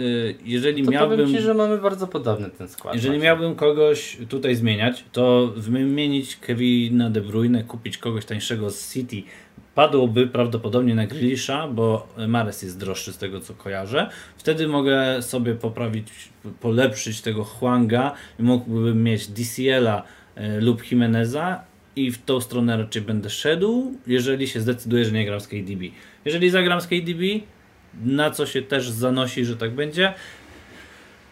Y, jeżeli to miałbym. Powiem Ci, że mamy bardzo podobny ten skład. Jeżeli właśnie. miałbym kogoś tutaj zmieniać, to wymienić Kevina De Bruyne, kupić kogoś tańszego z City, padłoby prawdopodobnie na Grealisha, bo Mares jest droższy z tego co kojarzę. Wtedy mogę sobie poprawić, polepszyć tego Huanga i mógłbym mieć DCL-a y, lub Jimeneza i w tą stronę raczej będę szedł, jeżeli się zdecyduję, że nie gram z KDB. Jeżeli zagram z KDB, na co się też zanosi, że tak będzie.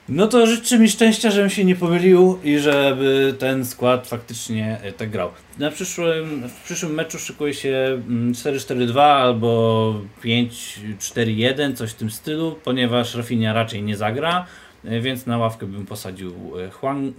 No to życzę mi szczęścia, żebym się nie pomylił i żeby ten skład faktycznie e, tak grał. Na przyszłym, w przyszłym meczu szykuje się 4-4-2 mm, albo 5-4-1, coś w tym stylu, ponieważ Rafinha raczej nie zagra, e, więc na ławkę bym posadził e, Huang,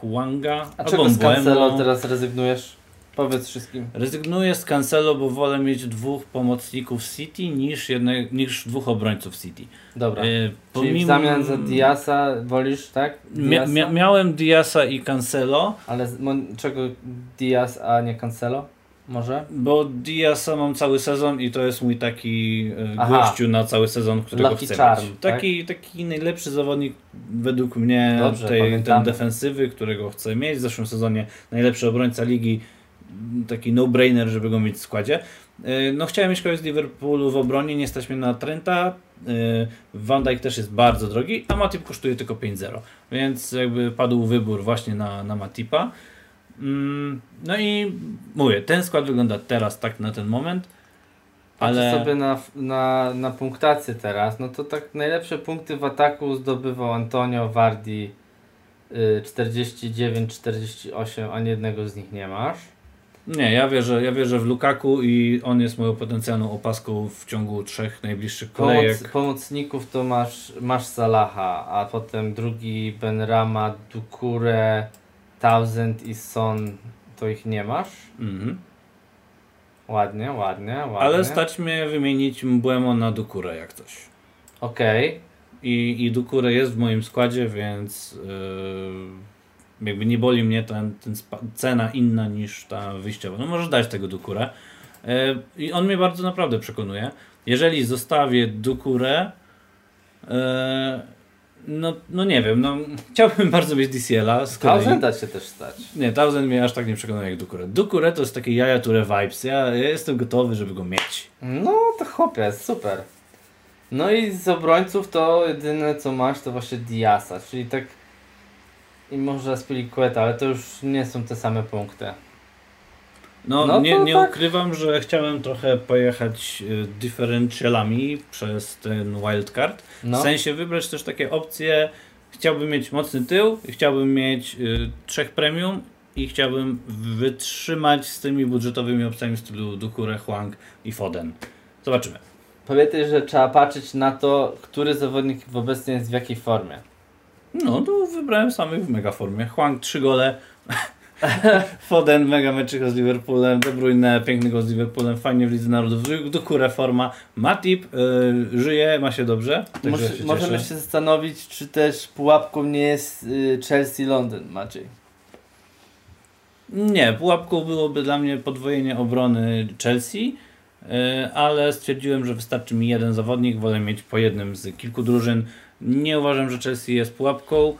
Huanga. A czego z Cancelo teraz rezygnujesz? Powiedz wszystkim. Rezygnuję z Cancelo, bo wolę mieć dwóch pomocników City niż, jedne, niż dwóch obrońców City. Dobra. E, pomimo... Czyli w zamian za Diasa wolisz, tak? Mia mia miałem Diasa i Cancelo. Ale czego Dias, a nie Cancelo? Może? Bo Diasa mam cały sezon i to jest mój taki e, Aha. gościu na cały sezon, którego Lucky chcę charm, mieć. Taki, tak? taki najlepszy zawodnik według mnie Dobrze, tej, ten defensywy, którego chcę mieć. W zeszłym sezonie najlepszy obrońca ligi taki no-brainer, żeby go mieć w składzie. E, no chciałem mieć kogoś z Liverpoolu w obronie, nie stać mnie na Trenta. E, Van Dijk też jest bardzo drogi, a Matip kosztuje tylko 5-0, więc jakby padł wybór właśnie na, na Matipa. Mm, no i mówię, ten skład wygląda teraz tak na ten moment. Ale sobie na, na, na punktację teraz, no to tak najlepsze punkty w ataku zdobywał Antonio Vardi 49-48, a jednego z nich nie masz. Nie, ja wierzę, ja wierzę w Lukaku i on jest moją potencjalną opaską w ciągu trzech najbliższych kolejek. Pomoc, pomocników to masz, masz Salaha, a potem drugi Benrama, Dukure, Thousand i Son, to ich nie masz? Mhm. Ładnie, ładnie, ładnie. Ale stać mnie wymienić Mbuemo na Dukure jak coś. Okej. Okay. I, I Dukure jest w moim składzie, więc... Yy jakby nie boli mnie ten, ten cena inna niż ta wyjściowa. No możesz dać tego Dukurę. E, I on mnie bardzo naprawdę przekonuje. Jeżeli zostawię Dukurę, e, no, no nie wiem, no chciałbym bardzo mieć DCL-a. Tausenda się też stać. Nie, Tausend mnie aż tak nie przekonuje jak Dukurę. Dukurę to jest takie jaja ture vibes. Ja, ja jestem gotowy, żeby go mieć. No to chłopie, super. No i z obrońców to jedyne co masz to właśnie Diasa, czyli tak i może Spilicueta, ale to już nie są te same punkty. No, no nie, nie tak. ukrywam, że chciałem trochę pojechać y, differentialami przez ten wildcard. No. W sensie wybrać też takie opcje. Chciałbym mieć mocny tył, chciałbym mieć y, trzech premium i chciałbym wytrzymać z tymi budżetowymi opcjami w stylu Dukure, Huang i Foden. Zobaczymy. Pamiętaj, że trzeba patrzeć na to, który zawodnik obecnie jest w jakiej formie. No, to wybrałem samych w mega formie. Huang 3 gole. Foden mega meczyko z Liverpoolem, De Bruyne piękny go z Liverpoolem, fajnie w Lidze Narodów, do forma. Matip y, żyje, ma się dobrze. Może, się możemy się zastanowić, czy też pułapką nie jest y, Chelsea Londyn, Maciej. Nie, pułapką byłoby dla mnie podwojenie obrony Chelsea, y, ale stwierdziłem, że wystarczy mi jeden zawodnik, wolę mieć po jednym z kilku drużyn. Nie uważam, że Chelsea jest pułapką.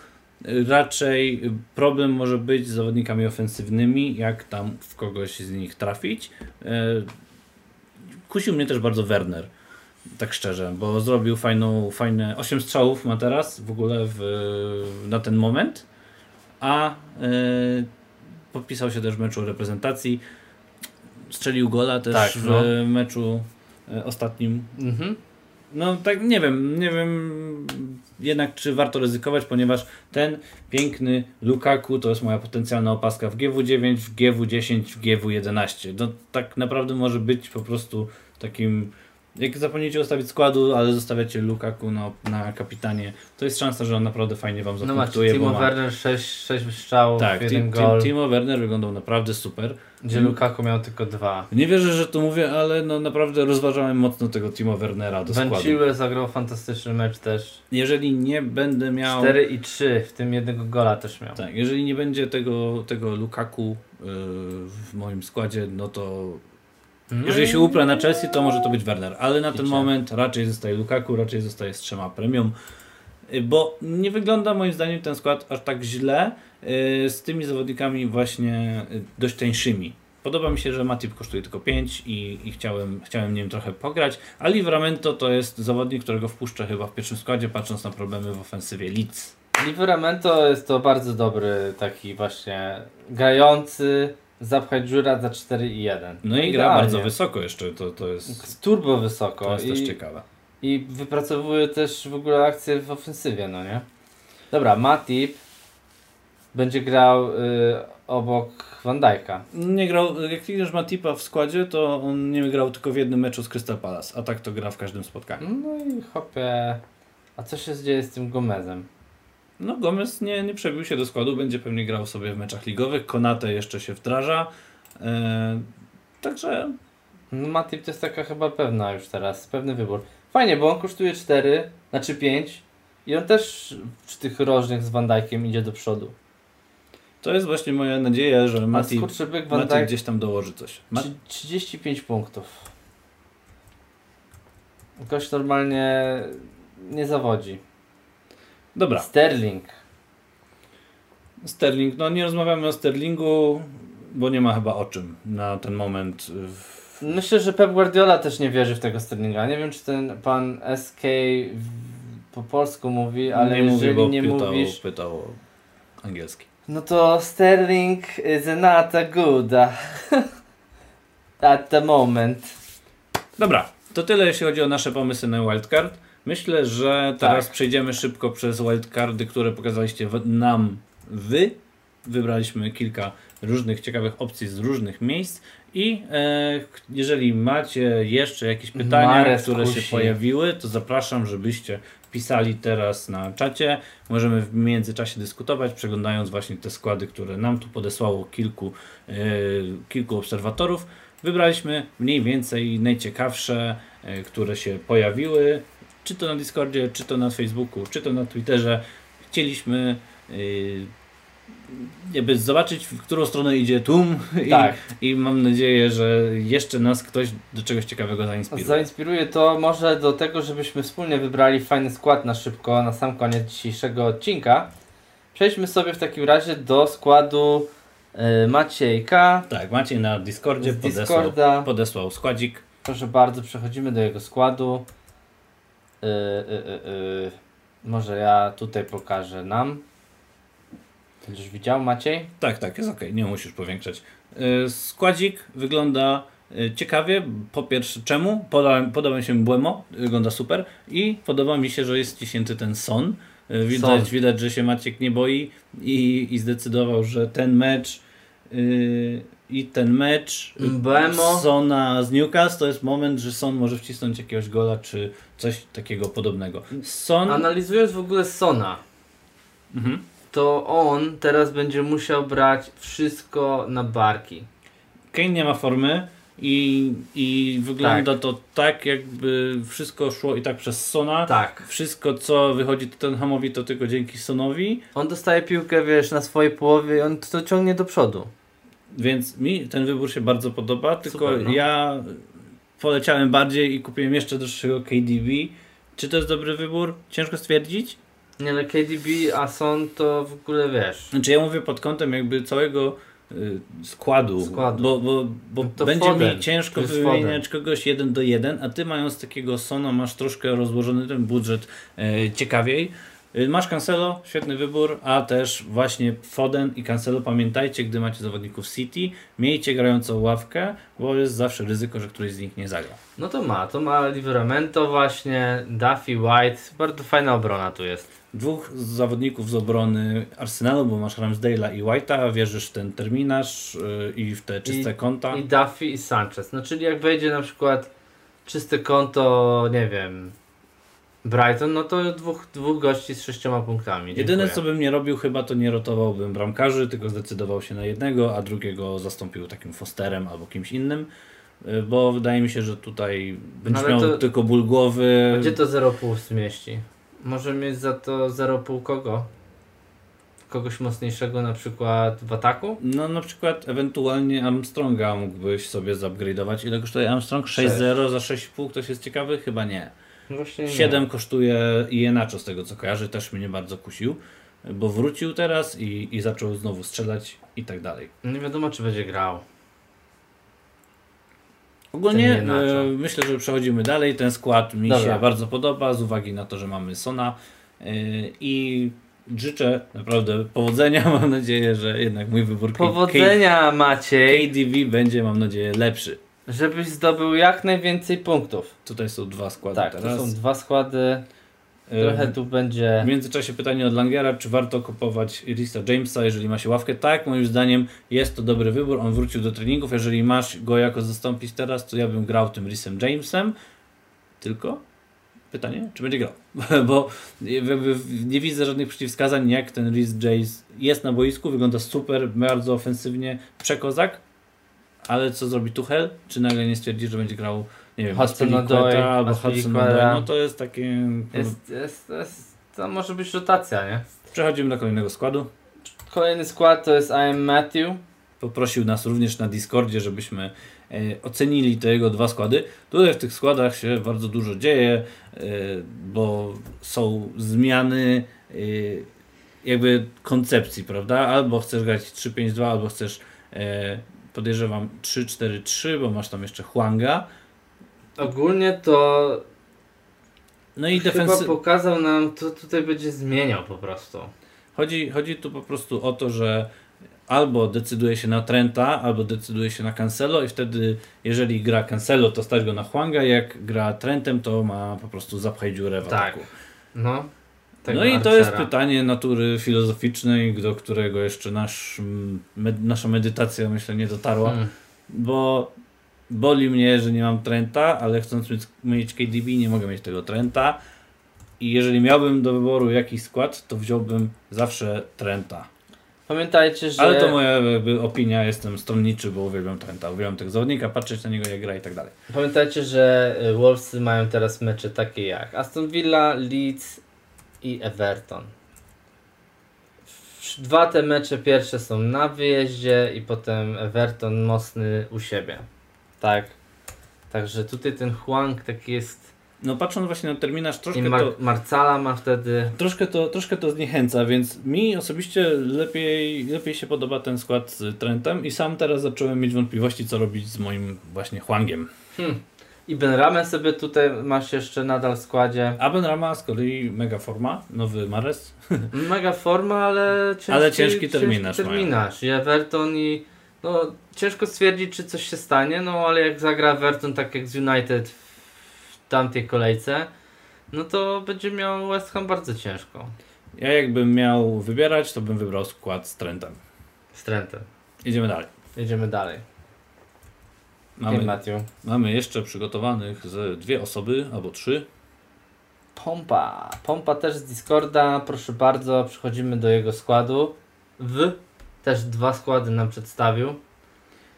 Raczej problem może być z zawodnikami ofensywnymi, jak tam w kogoś z nich trafić. E, Kusił mnie też bardzo Werner, tak szczerze, bo zrobił fajną, fajne 8 strzałów ma teraz w ogóle w, na ten moment, a e, podpisał się też w meczu reprezentacji. Strzelił gola też Tak, w no. meczu e, ostatnim Mhm. No tak nie wiem, nie wiem jednak czy warto ryzykować, ponieważ ten piękny Lukaku to jest moja potencjalna opaska w GW9, w GW10, w GW11. No tak naprawdę może być po prostu takim jak zapomnicie ustawić składu, ale zostawiacie Lukaku na, na kapitanie, to jest szansa, że on naprawdę fajnie wam No macie zapunktuje. Timo ma... Werner 6, 6 strzałów, Tak, jeden gol, Ti- Timo Werner wyglądał naprawdę super. gdzie Lukaku miał tylko dwa. Nie wierzę, że to mówię, ale no naprawdę rozważałem mocno tego Timo Wernera do składu. Venciły zagrał fantastyczny mecz też. Jeżeli nie będę miał 4 i 3, w tym jednego gola też miał. Tak, jeżeli nie będzie tego, tego Lukaku yy, w moim składzie, no to No jeżeli i- się upra na Chelsea, to może to być Werner, ale na ten moment raczej zostaje Lukaku, raczej zostaje z trzema premium, yy, bo nie wygląda moim zdaniem ten skład aż tak źle yy, z tymi zawodnikami właśnie yy, dość tańszymi. Podoba mi się, że Matip kosztuje tylko 5 i, i chciałem, chciałem nim trochę pograć, a Livramento to jest zawodnik, którego wpuszczę chyba w pierwszym składzie, patrząc na problemy w ofensywie Leeds. Liveramento jest to bardzo dobry taki właśnie grający, zapchać dziura za 4 i 1. No i gra bardzo wysoko jeszcze, to, to jest... Turbo wysoko To jest też i, ciekawe. i wypracowuje też w ogóle akcje w ofensywie, no nie? Dobra, Matip będzie grał y, obok Van Dijk'a. Nie grał, jak widzisz Matipa w składzie, to on nie grał tylko w jednym meczu z Crystal Palace, a tak to gra w każdym spotkaniu. No i hopie. A co się dzieje z tym Gomezem? No Gomez nie, nie przebił się do składu, będzie pewnie grał sobie w meczach ligowych, Konate jeszcze się wdraża, e, także No Matip to jest taka chyba pewna już teraz, pewny wybór. Fajnie, bo on kosztuje 4, znaczy 5 i on też w tych rożnych z Van Dijkiem idzie do przodu. to jest właśnie moja nadzieja, że Matip, Dijk gdzieś tam dołoży coś. Ma, trzy- 35 punktów. Gość normalnie nie zawodzi. Dobra, Sterling. Sterling, no nie rozmawiamy o Sterlingu, bo nie ma chyba o czym na ten moment. W, Myślę, że Pep Guardiola też nie wierzy w tego Sterlinga. Nie wiem, czy ten pan SK po polsku mówi, ale nie jeżeli mówi, bo nie pytał, mówisz, pytał angielski. no to Sterling is not a good at the moment. Dobra, to tyle jeśli chodzi o nasze pomysły na wildcard. Myślę, że teraz Tak. przejdziemy szybko przez wildcardy, które pokazaliście nam wy. Wybraliśmy kilka różnych ciekawych opcji z różnych miejsc i e, jeżeli macie jeszcze jakieś pytania, które się pojawiły, to zapraszam, żebyście pisali teraz na czacie. Możemy w międzyczasie dyskutować, przeglądając właśnie te składy, które nam tu podesłało kilku, e, kilku obserwatorów. Wybraliśmy mniej więcej najciekawsze, e, które się pojawiły, czy to na Discordzie, czy to na Facebooku, czy to na Twitterze. Chcieliśmy yy, jakby zobaczyć, w którą stronę idzie tłum i, Tak. i mam nadzieję, że jeszcze nas ktoś do czegoś ciekawego zainspiruje. Zainspiruje to może do tego, żebyśmy wspólnie wybrali fajny skład na szybko na sam koniec dzisiejszego odcinka. Przejdźmy sobie w takim razie do składu y, Maciejka Tak, Maciej na Discordzie podesłał, podesłał składzik. Proszę bardzo, przechodzimy do jego składu. Y, y, y, y. Może ja tutaj pokażę nam. Będziesz widział Maciej? Tak, tak, jest ok, nie musisz powiększać. Yy, składzik wygląda yy, ciekawie. Po pierwsze, czemu? Podoba, podoba mi się Błemo, wygląda super. I podoba mi się, że jest ciśnięty ten Son. Yy, widać, Son. widać, że się Maciek nie boi i, i zdecydował, że ten mecz yy, i ten mecz yy, Mbemo. Sona z Newcastle to jest moment, że Son może wcisnąć jakiegoś gola czy coś takiego podobnego. Son. Analizując w ogóle Sona, Mhm. to on teraz będzie musiał brać wszystko na barki. Kane nie ma formy i, i wygląda to tak, jakby wszystko szło i tak przez Sona. Tak. Wszystko, co wychodzi Tottenhamowi, to tylko dzięki Sonowi, On dostaje piłkę, wiesz, na swojej połowie i on to ciągnie do przodu. więc mi ten wybór się bardzo podoba, tylko Super, no. ja poleciałem bardziej i kupiłem jeszcze droższego KDB. Czy to jest dobry wybór? Ciężko stwierdzić. Nie, ale KDB, a Son to w ogóle wiesz. Znaczy ja mówię pod kątem jakby całego y, składu, Składu. bo, bo, bo To będzie Foden. mi ciężko wymieniać kogoś jeden do jeden, a ty mając takiego Sona masz troszkę rozłożony ten budżet e, ciekawiej. Y, Masz Cancelo, świetny wybór, a też właśnie Foden i Cancelo pamiętajcie, gdy macie zawodników City, miejcie grającą ławkę, bo jest zawsze ryzyko, że któryś z nich nie zagra. No to ma, to ma Liveramento właśnie, Duffy, White, bardzo fajna obrona tu jest. Dwóch zawodników z obrony Arsenalu, bo masz Ramsdale'a i White'a, wierzysz w ten terminarz y, i w te czyste I- konta. I Duffy i Sanchez. No czyli jak wejdzie na przykład czyste konto, nie wiem, Brighton, no to dwóch, dwóch gości z sześcioma punktami. Jedyne Dziękuję. co bym nie robił chyba to nie rotowałbym bramkarzy, tylko zdecydował się na jednego, a drugiego zastąpił takim Fosterem albo kimś innym, y, bo wydaje mi się, że tutaj będziesz ale miał to- tylko ból głowy. Gdzie to 0,5 zmieści? Może mieć za to 0,5 kogo? Kogoś mocniejszego na przykład w ataku? No na przykład ewentualnie Armstronga mógłbyś sobie zupgrade'ować. Ile kosztuje Armstrong? 6-0 za 6,5? Ktoś jest ciekawy? Chyba nie. No Właśnie nie. 7 kosztuje Ienacho z tego co kojarzy, też mnie bardzo kusił, bo wrócił teraz i, i zaczął znowu strzelać i tak dalej. Nie wiadomo czy będzie grał. Ogólnie e, myślę, że przechodzimy dalej. Ten skład mi Dobra. się bardzo podoba z uwagi na to, że mamy Sona e, i życzę naprawdę powodzenia. Mam nadzieję, że jednak mój wybór Powodzenia K- Maciej, KDV będzie, mam nadzieję, lepszy. Żebyś zdobył jak najwięcej punktów. Tutaj są dwa składy Tak, teraz. to są dwa składy. Trochę tu będzie. W międzyczasie pytanie od Langiera, czy warto kupować Risa Jamesa, jeżeli ma się ławkę? Tak, moim zdaniem jest to dobry wybór, on wrócił do treningów, jeżeli masz go jako zastąpić teraz, to ja bym grał tym Risem Jamesem, tylko pytanie, czy będzie grał? Bo nie, nie widzę żadnych przeciwwskazań, jak ten Rhys James jest na boisku, wygląda super, bardzo ofensywnie, przekozak, ale co zrobi Tuchel? Czy nagle nie stwierdzi, że będzie grał, nie wiem, Hudson-Odoi, albo. Hudson-Odoi? No to jest takie... Jest, jest, jest, to może być rotacja, nie? Przechodzimy do kolejnego składu. Kolejny skład to jest I am Matthew. Poprosił nas również na Discordzie, żebyśmy e, ocenili te jego dwa składy. Tutaj w tych składach się bardzo dużo dzieje, e, bo są zmiany e, jakby koncepcji, prawda? Albo chcesz grać 3-5-2, albo chcesz podejrzewam 3-4-3, bo masz tam jeszcze Huanga. Ogólnie to No i chyba defensy... pokazał nam, to tutaj będzie zmieniał po prostu. Chodzi, chodzi tu po prostu o to, że albo decyduje się na Trenta, albo decyduje się na Cancelo i wtedy jeżeli gra Cancelo, to stać go na Huanga, jak gra Trentem, to ma po prostu zapchaj dziurę w Tak. ataku. No. No i to jest pytanie natury filozoficznej, do którego jeszcze nasz, med, nasza medytacja myślę nie dotarła, Hmm. bo boli mnie, że nie mam Trenta, ale chcąc mieć, KDB nie mogę mieć tego Trenta i jeżeli miałbym do wyboru jakiś skład, to wziąłbym zawsze Trenta. Pamiętajcie, że Ale to moja jakby opinia, jestem stronniczy, bo uwielbiam Trenta, uwielbiam tego zawodnika, patrzeć na niego jak gra i tak dalej. pamiętajcie, że y, Wolvesy mają teraz mecze takie jak Aston Villa, Leeds i Everton. Dwa te mecze pierwsze są na wyjeździe i potem Everton mocny u siebie. Tak. Także tutaj ten Huang taki jest No patrząc właśnie na terminarz, i troszkę Mar to, Marcala ma wtedy troszkę, to, troszkę to zniechęca, więc mi osobiście lepiej, lepiej się podoba ten skład z Trentem i sam teraz zacząłem mieć wątpliwości, co robić z moim właśnie Huangiem. hmm. I Benramę sobie tutaj masz jeszcze nadal w składzie. Aben Rama z kolei mega forma, nowy Mares. Mega forma, ale ciężki, Ale ciężki terminarz ciężki terminarz. I Everton i no ciężko stwierdzić, czy coś się stanie, no ale jak zagra Everton tak jak z United w tamtej kolejce, no to będzie miał West Ham bardzo ciężko. Ja jakbym miał wybierać, to bym wybrał skład z Trentem. Z Trentem. Idziemy dalej. Jedziemy dalej. Mamy... Mamy, Matthew. mamy jeszcze przygotowanych ze dwie osoby albo trzy. Pompa. Pompa też z Discorda, proszę bardzo, przechodzimy do jego składu. W. Też dwa składy nam przedstawił.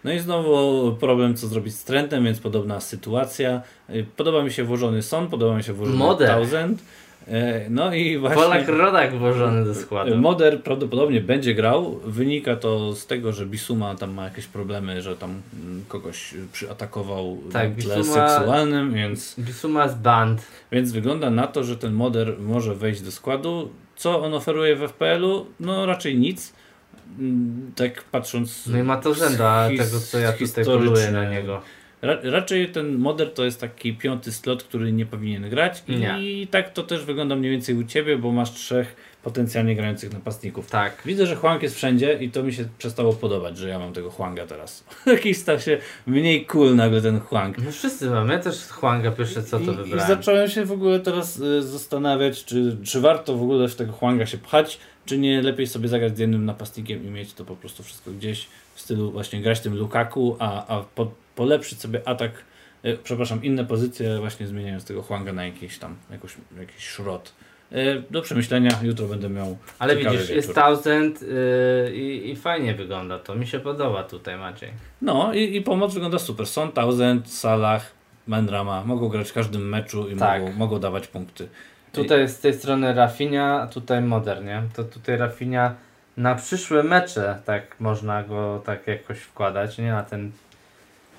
No i znowu problem, co zrobić z Trentem, więc podobna sytuacja. Y, Podoba mi się włożony Son, podoba mi się włożony Model. Thousand. E, No i właśnie... Polak rodak włożony do składu. Moder prawdopodobnie będzie grał. Wynika to z tego, że Bisuma tam ma jakieś problemy, że tam kogoś przyatakował Tak, na tle Bisuma- seksualnym, więc, Bisuma z band. więc wygląda na to, że ten Moder może wejść do składu. Co on oferuje w FPL-u? No raczej nic. Mm, Tak patrząc. No i ma to urzęda his- tego, co ja tutaj poluję na niego. Ra raczej ten Moder to jest taki piąty slot, który nie powinien grać. Nie. I tak to też wygląda mniej więcej u ciebie, bo masz trzech potencjalnie grających napastników. Tak. Widzę, że Huang jest wszędzie i to mi się przestało podobać, że ja mam tego Huanga teraz. Jakiś stał się mniej cool nagle ten Huang. No wszyscy mamy, ja też Huanga pierwsze co to I, I wybrałem. zacząłem się w ogóle teraz y, zastanawiać, czy, czy warto w ogóle w tego Huanga się pchać, czy nie lepiej sobie zagrać z jednym napastnikiem i mieć to po prostu wszystko gdzieś w stylu właśnie grać tym Lukaku, a, a po, polepszyć sobie atak, y, przepraszam, inne pozycje właśnie zmieniając tego Huanga na jakiś tam, jakoś, jakiś szrot. Y, Do przemyślenia, jutro będę miał Ale widzisz, wieczór. jest Thousand yy, i, i fajnie wygląda to. Mi się podoba tutaj Maciej. No i, i pomoc wygląda super. Są Thousand, Salah, Mendrama. Mogą grać w każdym meczu i Tak. mogą, mogą dawać punkty. Tutaj z tej strony Rafinha, a tutaj Modern, nie? To tutaj Rafinha na przyszłe mecze tak można go tak jakoś wkładać, nie na ten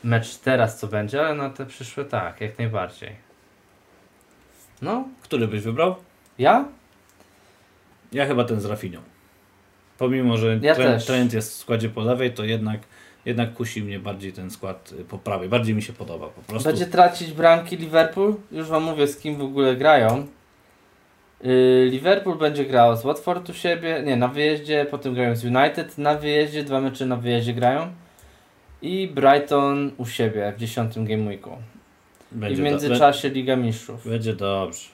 mecz teraz co będzie, ale na te przyszłe tak, jak najbardziej. No, Który byś wybrał? ja? Ja chyba ten z Rafinią. Pomimo, że Ja trend, trend jest w składzie po lewej, to jednak, jednak kusi mnie bardziej ten skład y, po prawej. Bardziej mi się podoba po prostu. Będzie tracić bramki Liverpool? Już wam mówię z kim w ogóle grają. Yy, Liverpool będzie grał z Watford u siebie, nie, na wyjeździe, potem grają z United na wyjeździe, dwa mecze na wyjeździe grają. I Brighton u siebie w 10 game weeku. I będzie w do- międzyczasie Liga Mistrzów. Będzie dobrze.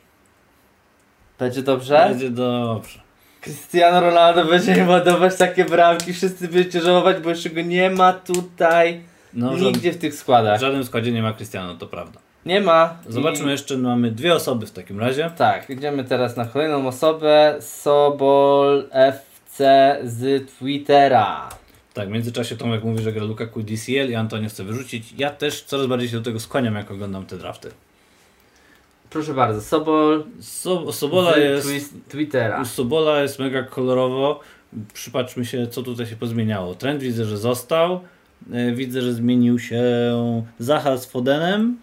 Będzie dobrze? Będzie dobrze. Cristiano Ronaldo będzie ładować takie bramki, wszyscy będziecie żałować, bo jeszcze go nie ma tutaj, No, nigdzie w tych w składach. żadnym składzie nie ma Cristiano, to prawda. Nie ma. Zobaczmy, I... jeszcze mamy dwie osoby w takim razie. Tak, idziemy teraz na kolejną osobę. Sobol FC z Twittera. Tak, w międzyczasie Tomek mówi, że gra Lukaku DCL i Antonio chce wyrzucić. Ja też coraz bardziej się do tego skłaniam, jak oglądam te drafty. Proszę bardzo, Sobol So, Sobola z jest, Twi- Twittera. u Sobola jest mega kolorowo. Przypatrzmy się, co tutaj się pozmieniało. Trend widzę, że został. E, Widzę, że zmienił się Zaha z Fodenem,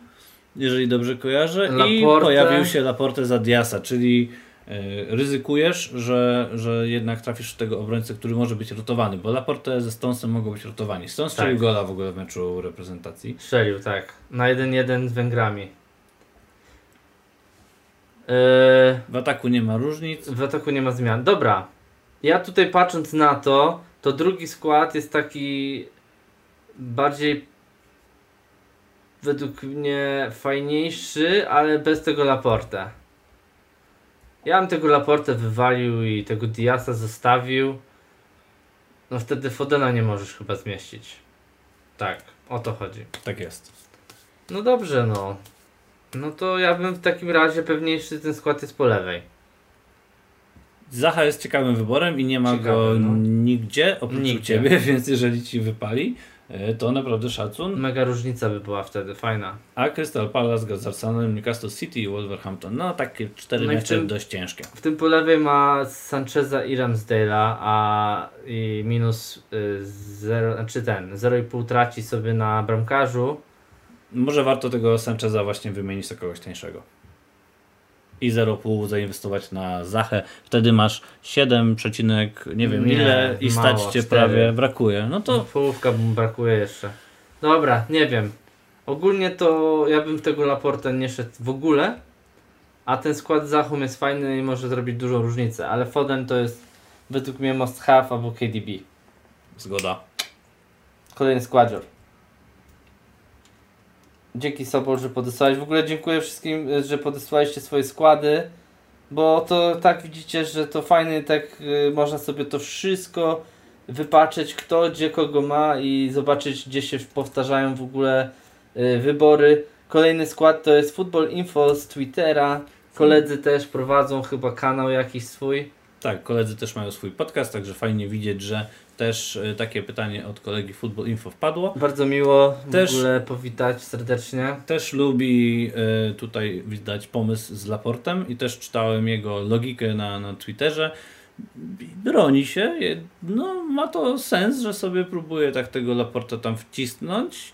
jeżeli dobrze kojarzę. I Laporte. pojawił się Laporte za Diasa, czyli e, ryzykujesz, że, że jednak trafisz w tego obrońcę, który może być rotowany, bo Laporte ze Stonesem mogą być rotowani. Stone strzelił Tak. gola w ogóle w meczu reprezentacji. Strzelił, tak. Na 1-1 z Węgrami. Yy, W ataku nie ma różnic. w ataku nie ma zmian. Dobra. Ja tutaj patrząc na to, to drugi skład jest taki bardziej według mnie fajniejszy, ale bez tego Laporte. Ja bym tego Laporte wywalił i tego Diasa zostawił. No wtedy Fodena nie możesz chyba zmieścić. Tak, o to chodzi. Tak jest. No dobrze, no. No to ja bym w takim razie pewniejszy ten skład jest po lewej. Zaha jest ciekawym wyborem i nie ma Ciekawy, go no. nigdzie oprócz Nigdzie. ciebie, więc jeżeli ci wypali, to naprawdę szacun. Mega różnica by była wtedy, fajna. A Crystal Palace gra z Arsenalem, Newcastle City i Wolverhampton. No takie cztery No mecze tym- dość ciężkie. W tym po lewej ma Sancheza i Ramsdale'a, a i minus 0, znaczy ten, 0,5 traci sobie na bramkarzu. Może warto tego Sancheza właśnie wymienić za kogoś tańszego. I 0,5 zainwestować na Zachę. Wtedy masz 7, przecinek nie wiem Nie, ile i mało, stać cię prawie brakuje. No To to połówka mu brakuje jeszcze. Dobra, nie wiem. Ogólnie to ja bym w tego Laporte nie szedł w ogóle, a ten skład Zachum jest fajny i może zrobić dużą różnicę, ale Foden to jest według mnie must have albo KDB. zgoda. Kolejny składzior. Dzięki Sobol, że podesłałeś. W ogóle dziękuję wszystkim, y, że podesłaliście swoje składy, bo to tak widzicie, że to fajnie, tak y, można sobie to wszystko wypatrzeć, kto gdzie kogo ma i zobaczyć, gdzie się powtarzają w ogóle y, wybory. Kolejny skład to jest Football Info z Twittera. Koledzy też prowadzą chyba kanał jakiś swój. Tak, koledzy też mają swój podcast, także fajnie widzieć, że Też y, takie pytanie od kolegi Football Info wpadło. Bardzo miło w Też- ogóle powitać serdecznie. Też lubi y, tutaj widać pomysł z Laportem i też czytałem jego logikę na, na Twitterze. Broni się, no ma to sens, że sobie próbuje tak tego Laporta tam wcisnąć.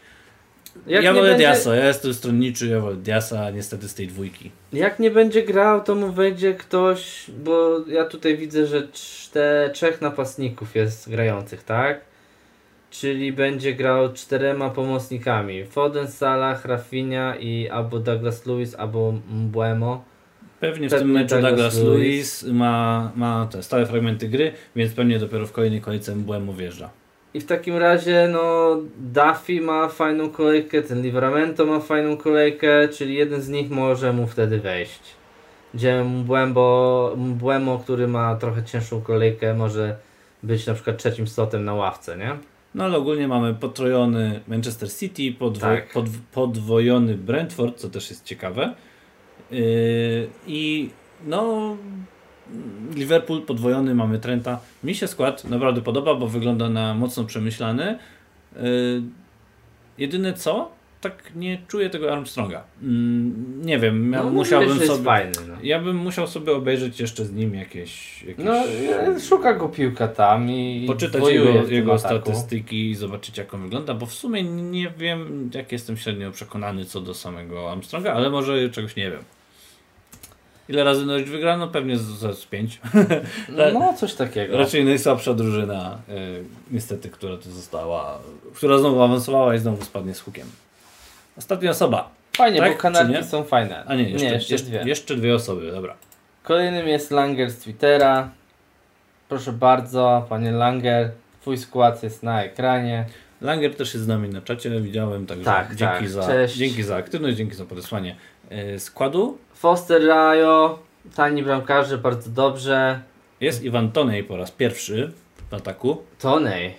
Jak ja wolę będzie- Diasa, ja jestem stronniczy, ja wolę Diasa, niestety z tej dwójki. Jak nie będzie grał, to mu wejdzie ktoś, bo ja tutaj widzę, że czte, trzech napastników jest grających, tak? Czyli będzie grał czterema pomocnikami. Foden, Salah, Rafinha i albo Douglas Lewis, albo Mbuemo. Pewnie w Pewnie tym meczu Douglas Lewis. Lewis ma, ma te stałe fragmenty gry, więc pewnie dopiero w kolejnej kolejce Mbłemu wjeżdża. I w takim razie, no, Duffy ma fajną kolejkę, ten Livramento ma fajną kolejkę, czyli jeden z nich może mu wtedy wejść. Gdzie Mbłemo, Mbłemo, który ma trochę cięższą kolejkę, może być na przykład trzecim slotem na ławce, nie? No ale ogólnie mamy potrojony Manchester City, podwo- Tak. pod- podwojony Brentford, co też jest ciekawe. Yy, I no Liverpool podwojony, mamy Trenta. Mi się skład naprawdę podoba, bo wygląda na mocno przemyślany. Yy, jedyne co, tak nie czuję tego Armstronga. Mm, nie wiem, ja No, musiałbym sobie... fajny, no. Ja bym musiał sobie obejrzeć jeszcze z nim jakieś. jakieś No, szuka go piłka tam i poczytać jego, jego statystyki i zobaczyć jak on wygląda, bo w sumie nie wiem, jak jestem średnio przekonany co do samego Armstronga, ale może czegoś nie wiem. Ile razy Norwich wygrano? Pewnie z, z, pięć. No, coś takiego. Raczej najsłabsza drużyna, y, niestety, która tu została, która znowu awansowała i znowu spadnie z hukiem. Ostatnia osoba. Fajnie, Tak, bo kanarki nie? są fajne. A nie, jeszcze, jeszcze, jeszcze, dwie. jeszcze dwie osoby, dobra. Kolejnym jest Langer z Twittera. Proszę bardzo, panie Langer, twój skład jest na ekranie. Langer też jest z nami na czacie, widziałem, także Tak, dzięki, tak, za, dzięki za aktywność, dzięki za podesłanie składu. Foster Rajo, tani bramkarze, bardzo dobrze. Jest Iwan Tonej po raz pierwszy w ataku. Tonej.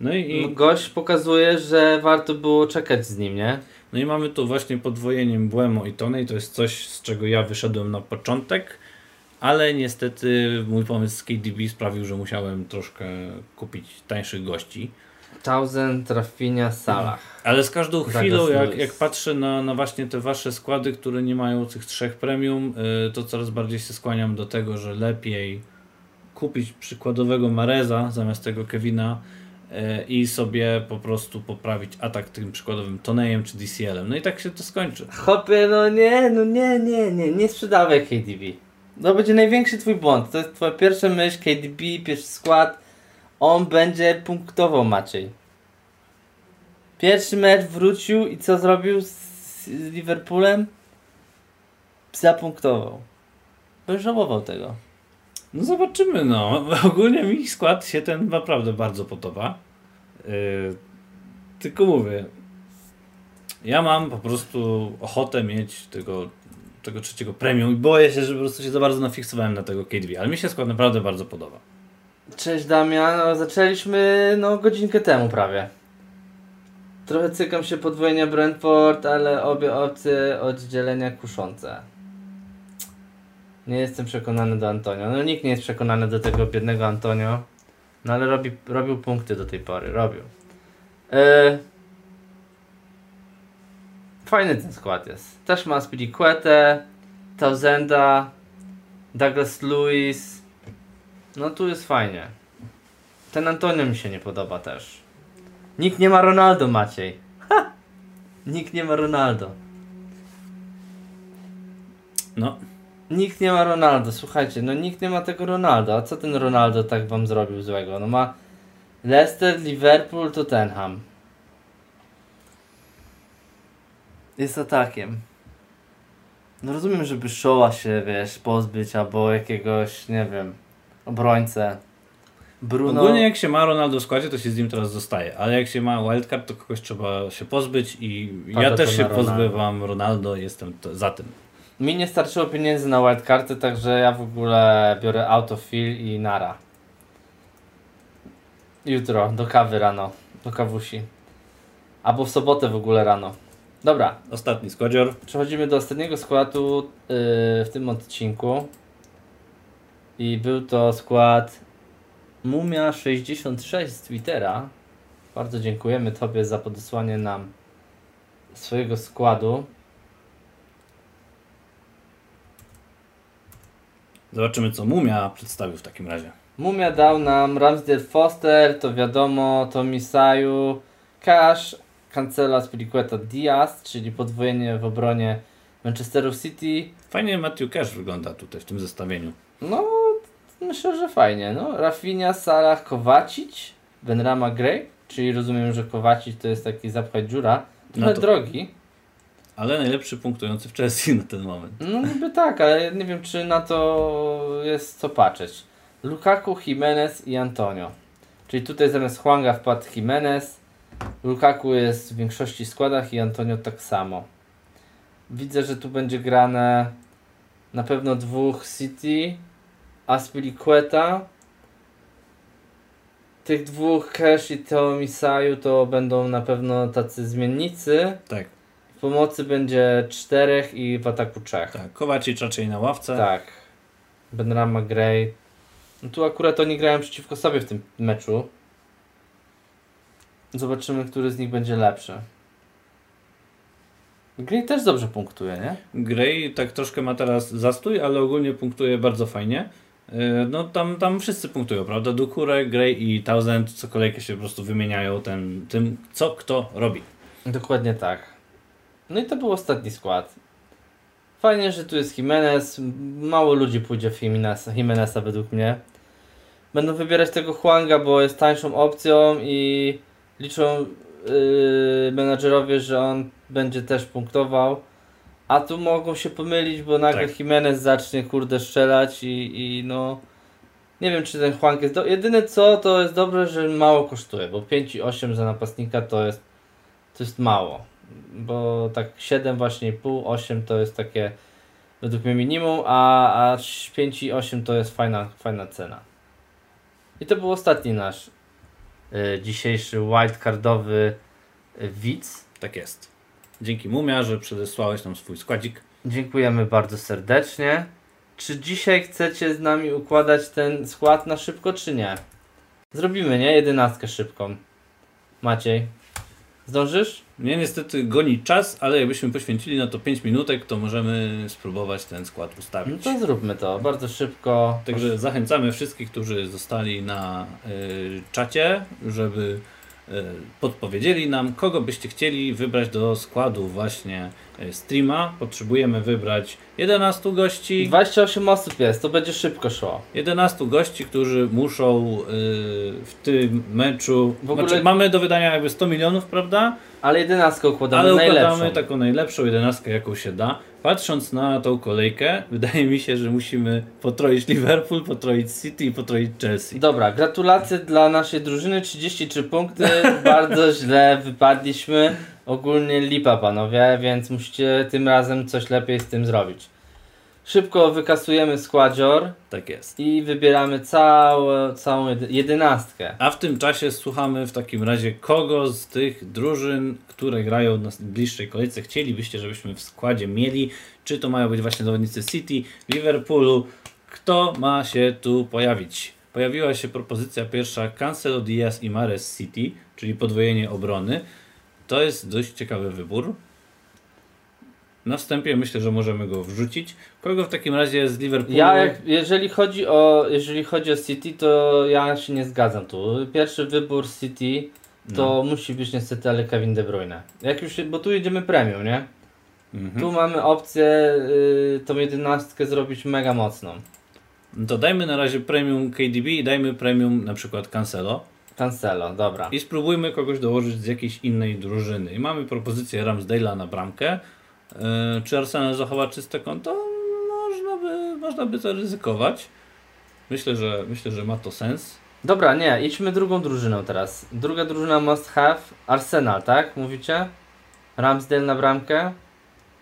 No i, Gość pokazuje, że warto było czekać z nim, nie? no i mamy tu właśnie podwojenie Błemo i Tonej. To jest coś, z czego ja wyszedłem na początek, ale niestety mój pomysł z KDB sprawił, że musiałem troszkę kupić tańszych gości. Thousand, Rafinha, Salah. Ale z każdą chwilą, jak, jak patrzę na, na właśnie te wasze składy, które nie mają tych trzech premium, y, to coraz bardziej się skłaniam do tego, że lepiej kupić przykładowego Mareza zamiast tego Kevina y, i sobie po prostu poprawić atak tym przykładowym Tonejem czy DCL-em. No i tak się to skończy. Hopie, no nie, no nie, nie, nie, nie sprzedawaj KDB. To będzie największy twój błąd. To jest twoja pierwsza myśl, KDB, pierwszy skład. On będzie punktował Maciej. Pierwszy mecz wrócił i co zrobił z Liverpoolem? Zapunktował. Będziesz żałował tego. No zobaczymy, no. Ogólnie mi skład się ten naprawdę bardzo podoba. Yy, tylko mówię, ja mam po prostu ochotę mieć tego, tego trzeciego premium i boję się, że po prostu się za bardzo nafiksowałem na tego KDB, ale mi się skład naprawdę bardzo podoba. Cześć Damian, no, zaczęliśmy no godzinkę temu prawie. Trochę cykam się podwojenia Brentford, ale obie opcje oddzielenia kuszące. Nie jestem przekonany do Antonio. No nikt nie jest przekonany do tego biednego Antonio. No ale robi, robił punkty do tej pory, robił. Yy... Fajny ten skład jest. Też ma Spiliquetę, Tausenda, Douglas Lewis. No tu jest fajnie. Ten Antonio mi się nie podoba też. Nikt nie ma Ronaldo, Maciej. Ha! Nikt nie ma Ronaldo. No, Nikt nie ma Ronaldo, słuchajcie, no nikt nie ma tego Ronaldo. A co ten Ronaldo tak wam zrobił złego? No ma Leicester, Liverpool, Tottenham. Jest atakiem. No rozumiem, żeby Showa się, wiesz, pozbyć albo jakiegoś, nie wiem, obrońcę. Bruno. ogólnie jak się ma Ronaldo w składzie, to się z nim teraz zostaje, ale jak się ma wildcard, to kogoś trzeba się pozbyć i Pada ja też się Ronaldo. pozbywam Ronaldo, jestem za tym. Mi nie starczyło pieniędzy na wildcardy, także ja w ogóle biorę autofill i nara. Jutro, do kawy rano, do kawusi. Albo w sobotę w ogóle rano. Dobra, Ostatni składzior. przechodzimy do ostatniego składu yy, w tym odcinku. I był to skład Mumia66 z Twittera. Bardzo dziękujemy Tobie za podesłanie nam swojego składu. Zobaczymy, co Mumia przedstawił w takim razie. Mumia dał nam Ramsdale Foster, to wiadomo, to Misaju, Cash, Cancela Spilicueta Diaz, czyli podwojenie w obronie Manchesteru City. Fajnie Matthew Cash wygląda tutaj w tym zestawieniu. No, myślę, że fajnie. No, Rafinha, Salah, Kowacic, Benrama Gray, czyli rozumiem, że Kowacic to jest taki zapchać dziura. Trochę No to- drogi. Ale najlepszy punktujący w Chelsea na ten moment. No niby tak, ale nie wiem, czy na to jest co patrzeć. Lukaku, Jimenez i Antonio. Czyli tutaj zamiast Huanga wpadł Jimenez. Lukaku jest w większości składach i Antonio tak samo. Widzę, że tu będzie grane na pewno dwóch City, Aspilicueta. Tych dwóch Cash i Teo Misaju to będą na pewno tacy zmiennicy. Tak, W pomocy będzie czterech i w ataku trzech. tak. Kowacic raczej na ławce. Tak. Benrama Gray. No tu akurat oni grają przeciwko sobie w tym meczu. Zobaczymy, który z nich będzie lepszy. Gray też dobrze punktuje, nie? Gray tak troszkę ma teraz zastój, ale ogólnie punktuje bardzo fajnie. Yy, No tam, tam wszyscy punktują, prawda? Dukure, Gray i Thousand co kolejkę się po prostu wymieniają tym, tym co kto robi. Dokładnie tak. No i to był ostatni skład. Fajnie, że tu jest Jimenez. Mało ludzi pójdzie w Jimeneza, Jimeneza według mnie. Będą wybierać tego Huanga, bo jest tańszą opcją i liczą yy, menadżerowie, że on będzie też punktował. A tu mogą się pomylić, bo nagle Tak. Jimenez zacznie kurde strzelać i, i no... Nie wiem, czy ten Huang jest... Do... Jedyne co, to jest dobre, że mało kosztuje, bo 5,8 za napastnika to jest to jest mało. Bo tak 7 właśnie pół, 8 to jest takie według mnie minimum, a, a 5 i 8 to jest fajna, fajna cena. I to był ostatni nasz y, dzisiejszy wildcardowy y, widz. Tak jest. Dzięki Mumia, że przedesłałeś nam swój składzik. Dziękujemy bardzo serdecznie. Czy dzisiaj chcecie z nami układać ten skład na szybko, czy nie? Zrobimy, nie? Jedenastkę szybką. Maciej, zdążysz? Mnie niestety goni czas, ale jakbyśmy poświęcili na to 5 minutek, to możemy spróbować ten skład No ustawić. to zróbmy to, bardzo szybko. Także zachęcamy wszystkich, którzy zostali na y, czacie, żeby podpowiedzieli nam, kogo byście chcieli wybrać do składu właśnie y, streama. Potrzebujemy wybrać 11 gości. 28 osób jest, to będzie szybko szło. 11 gości, którzy muszą y, w tym meczu. W ogóle- Znaczy, mamy do wydania jakby 100 milionów, prawda? Ale jedenastkę układamy Ale najlepszą. układamy taką najlepszą jedenastkę, jaką się da. Patrząc na tą kolejkę, wydaje mi się, że musimy potroić Liverpool, potroić City i potroić Chelsea. Dobra, gratulacje dla naszej drużyny, 33 punkty, bardzo źle wypadliśmy. Ogólnie lipa panowie, więc musicie tym razem coś lepiej z tym zrobić. Szybko wykasujemy składzior Tak jest. i wybieramy całą, całą jedenastkę. A w tym czasie słuchamy w takim razie, kogo z tych drużyn, które grają na bliższej kolejce, chcielibyście, żebyśmy w składzie mieli. Czy to mają być właśnie zawodnicy City, Liverpoolu. Kto ma się tu pojawić? Pojawiła się propozycja pierwsza Cancelo Diaz i Mares City, czyli podwojenie obrony. To jest dość ciekawy wybór. Na wstępie myślę, że możemy go wrzucić. Kogo w takim razie z Liverpoolu? Ja, jeżeli, chodzi o, jeżeli chodzi o City, to ja się nie zgadzam tu. Pierwszy wybór City to musi być niestety ale Kevin De Bruyne. Jak już, bo tu jedziemy premium, nie? Mhm. Tu mamy opcję y, tą jedenastkę zrobić mega mocną. No To dajmy na razie premium KDB i dajmy premium na przykład Cancelo. Cancelo, dobra. I spróbujmy kogoś dołożyć z jakiejś innej drużyny. I mamy propozycję Ramsdale'a na bramkę. Yy, czy Arsenal zachowa czyste konto? Można by, można by to ryzykować. Myślę, że myślę, że ma to sens. Dobra, nie, idźmy drugą drużyną teraz. Druga drużyna must have. Arsenal, tak? Mówicie? Ramsdale na bramkę?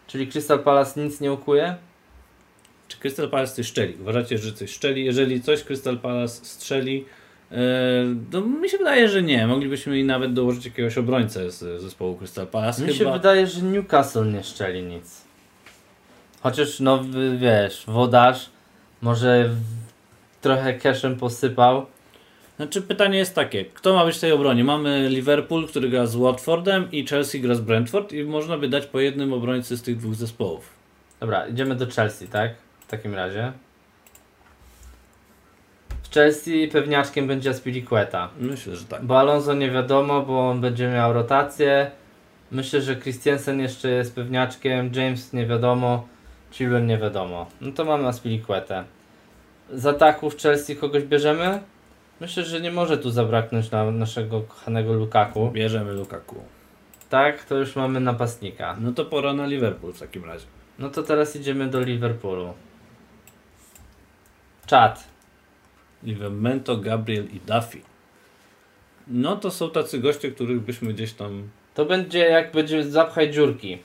Czyli Crystal Palace nic nie ukuje? Czy Crystal Palace coś szczeli? Uważacie, że coś szczeli? Jeżeli coś Crystal Palace strzeli, to mi się wydaje, że nie. Moglibyśmy i nawet dołożyć jakiegoś obrońcę z zespołu Crystal Palace. Mi się Chyba... wydaje, że Newcastle nie szczeli nic. Chociaż, no wiesz, wodarz może trochę cashem posypał. Znaczy pytanie jest takie, kto ma być w tej obronie? Mamy Liverpool, który gra z Watfordem i Chelsea gra z Brentford i można by dać po jednym obrońcy z tych dwóch zespołów. Dobra, idziemy do Chelsea, tak? W takim razie. Chelsea pewniaczkiem będzie Aspilicueta. Myślę, że tak. Bo Alonso nie wiadomo, bo on będzie miał rotację. Myślę, że Christiansen jeszcze jest pewniaczkiem, James nie wiadomo, Chilwell nie wiadomo. No to mamy Aspilicuetę. Z ataków Chelsea kogoś bierzemy? Myślę, że nie może tu zabraknąć na naszego kochanego Lukaku. Bierzemy Lukaku. Tak, to już mamy napastnika. No to pora na Liverpool w takim razie. No to teraz idziemy do Liverpoolu. Czad. Livramento, Gabriel i Duffy. No to są tacy goście, których byśmy gdzieś tam... To będzie jak będzie zapchaj dziurki.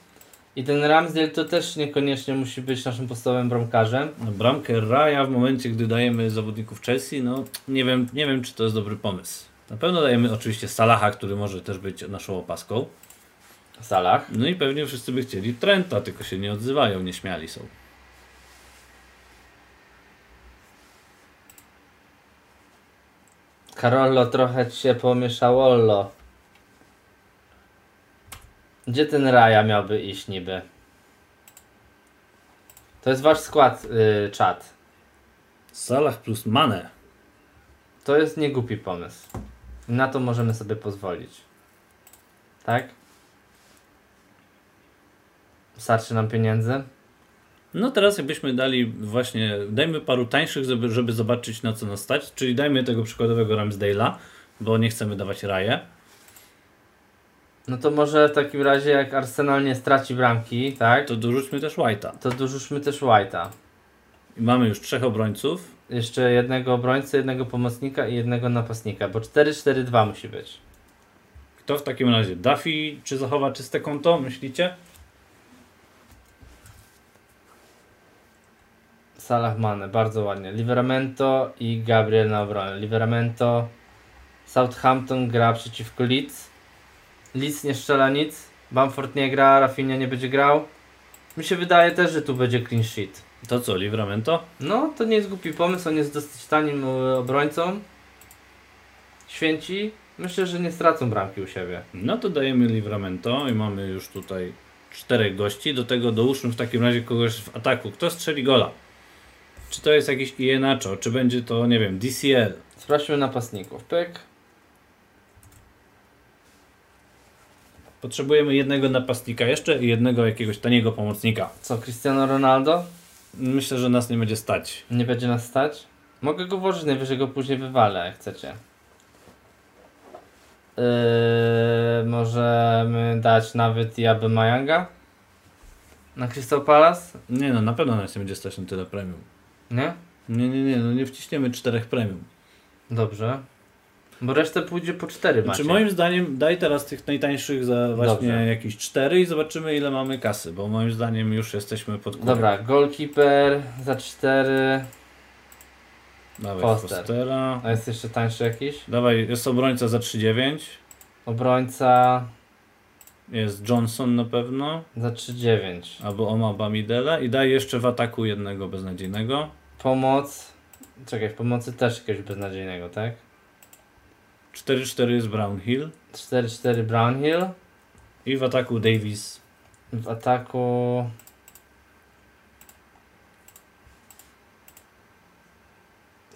I ten Ramsdale to też niekoniecznie musi być naszym podstawowym bramkarzem. Na bramkę Raja w momencie, gdy dajemy zawodników Chelsea, no nie wiem, nie wiem czy to jest dobry pomysł. Na pewno dajemy oczywiście Salaha, który może też być naszą opaską. W salach. No i pewnie wszyscy by chcieli Trenta, tylko się nie odzywają, nieśmiali są. Karollo trochę ci się pomieszało. Gdzie ten Raja miałby iść niby? To jest wasz skład, yy, czat. Salah plus Mane. To jest niegłupi pomysł. Na to możemy sobie pozwolić. Tak? Starczy nam pieniędzy? No teraz jakbyśmy dali właśnie, dajmy paru tańszych, żeby, żeby zobaczyć na co nas stać, czyli dajmy tego przykładowego Ramsdale'a, bo nie chcemy dawać Raje. No to może w takim razie jak Arsenal nie straci bramki, tak? To, dorzućmy też White'a. to dorzućmy też White'a. I mamy już trzech obrońców. Jeszcze jednego obrońcę, jednego pomocnika i jednego napastnika, bo 4-4-2 musi być. Kto w takim razie? Duffy, czy zachowa czyste konto, myślicie? Salah Mane, bardzo ładnie. Liveramento i Gabriel na obronę. Liveramento, Southampton gra przeciwko Leeds. Leeds nie strzela nic. Bamford nie gra, Rafinha nie będzie grał. Mi się wydaje też, że tu będzie clean sheet. To co, Livramento? No, to nie jest głupi pomysł, on jest dosyć tanim e, obrońcą. Święci. Myślę, że nie stracą bramki u siebie. No to dajemy Livramento i mamy już tutaj czterech gości. Do tego dołóżmy w takim razie kogoś w ataku. Kto strzeli gola? Czy to jest jakiś Ienacho, czy będzie to, nie wiem, DCL? Sprawdźmy napastników. Pyk. Potrzebujemy jednego napastnika jeszcze i jednego jakiegoś taniego pomocnika. Co, Cristiano Ronaldo? Myślę, że nas nie będzie stać. Nie będzie nas stać? Mogę go włożyć, najwyżej go później wywalę, jak chcecie. Yy, możemy dać nawet i Abemayanga na Crystal Palace? Nie no, na pewno nas nie będzie stać na tyle premium. Nie? Nie, nie, nie, no nie wciśniemy czterech premium. Dobrze. Bo resztę pójdzie po cztery macie. Znaczy moim zdaniem daj teraz tych najtańszych za właśnie Dobrze. jakieś cztery i zobaczymy ile mamy kasy, bo moim zdaniem już jesteśmy pod górą. Dobra, goalkeeper za cztery. Dawaj Foster. Fostera. A jest jeszcze tańszy jakiś? Dawaj, jest obrońca za 3,9. Obrońca Jest Johnson na pewno. za 3,9. Albo Oma Bamidele. I daj jeszcze w ataku jednego beznadziejnego. Pomoc. Czekaj, w pomocy też jakiegoś beznadziejnego, tak? 4-4 jest Brownhill. 4-4 Brownhill. I w ataku Davis. W ataku.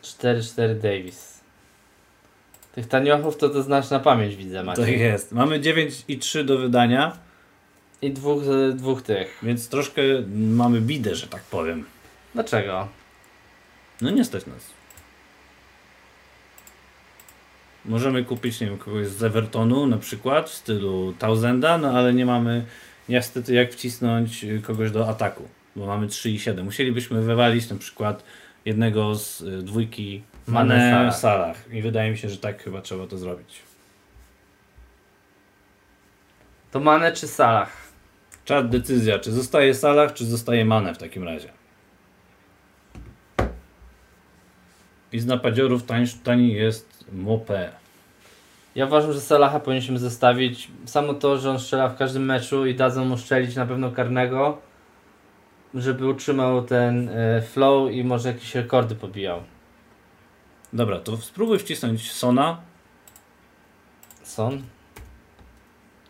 Cztery, cztery Davis. Tych taniochów to to znasz na pamięć widzę Tak Maciej. jest. Mamy 9 i 3 do wydania, I dwóch, e, dwóch tych. więc troszkę mamy bidę, że tak powiem. Dlaczego? No nie stać nas. Możemy kupić, nie wiem, kogoś z Evertonu na przykład w stylu Tausenda, no ale nie mamy niestety jak wcisnąć kogoś do ataku, bo mamy 3 i 7. Musielibyśmy wywalić na przykład jednego z y, dwójki Mane, Salah. Salah. I wydaje mi się, że tak chyba trzeba to zrobić. To Mane czy Salah? Czad decyzja, czy zostaje Salah, czy zostaje Mane w takim razie. I z napadziorów tań, tani jest Mopé. Ja uważam, że Salaha powinniśmy zostawić. Samo to, że on strzela w każdym meczu i dadzą mu strzelić na pewno karnego, żeby utrzymał ten e, flow i może jakieś rekordy pobijał. Dobra, to spróbuj wcisnąć Sona. Son?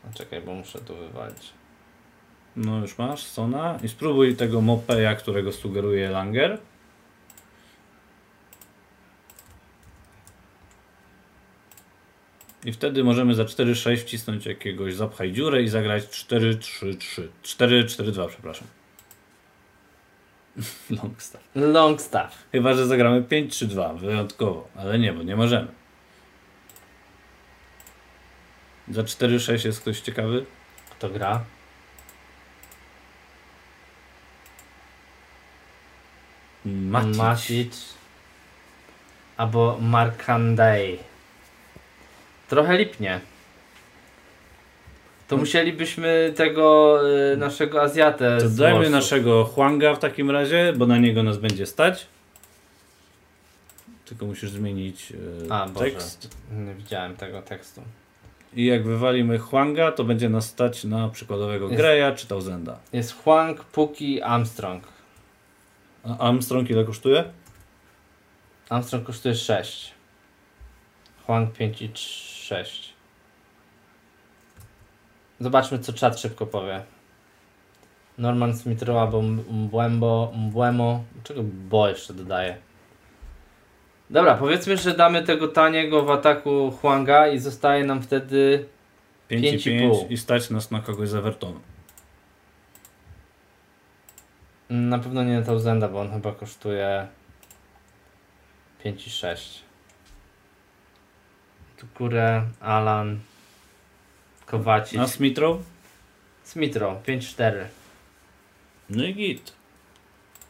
A czekaj, bo muszę tu wywalić. No już masz Sona. I spróbuj tego Mopeja, którego sugeruje Langer. I wtedy możemy za 4-6 wcisnąć jakiegoś zapchaj dziurę i zagrać 4-3-3. 4-4-2, przepraszam. Longstaff. Long staff. Chyba, że zagramy 5-3-2, wyjątkowo. Ale nie, bo nie możemy. Za 4-6 jest ktoś ciekawy? Kto gra? Matic. Matic. Albo Markandej. Trochę lipnie. To musielibyśmy tego y, naszego Azjatę To dajmy naszego Huanga w takim razie, bo na niego nas będzie stać. Tylko musisz zmienić e, A, Boże. tekst. Nie widziałem tego tekstu. I jak wywalimy Huanga, to będzie nas stać na przykładowego Jest. Greya czy Tausenda. Jest Huang, Puki, Armstrong. A Armstrong ile kosztuje? Armstrong kosztuje 6. Huang 5 i 6. Zobaczmy co czat szybko powie. Norman Smithrow albo Mbwembo, Mbwemo. Czego Bo jeszcze dodaje? Dobra, powiedzmy, że damy tego taniego w ataku Huanga i zostaje nam wtedy 5 Pięć i i 5 pół. i stać nas na kogoś z Evertonu. na pewno nie Tausenda, bo on chyba kosztuje 5 i 6. Tu górę, Alan, Kowacic. Na Smithrow? Smithrow, 5-4. No i git.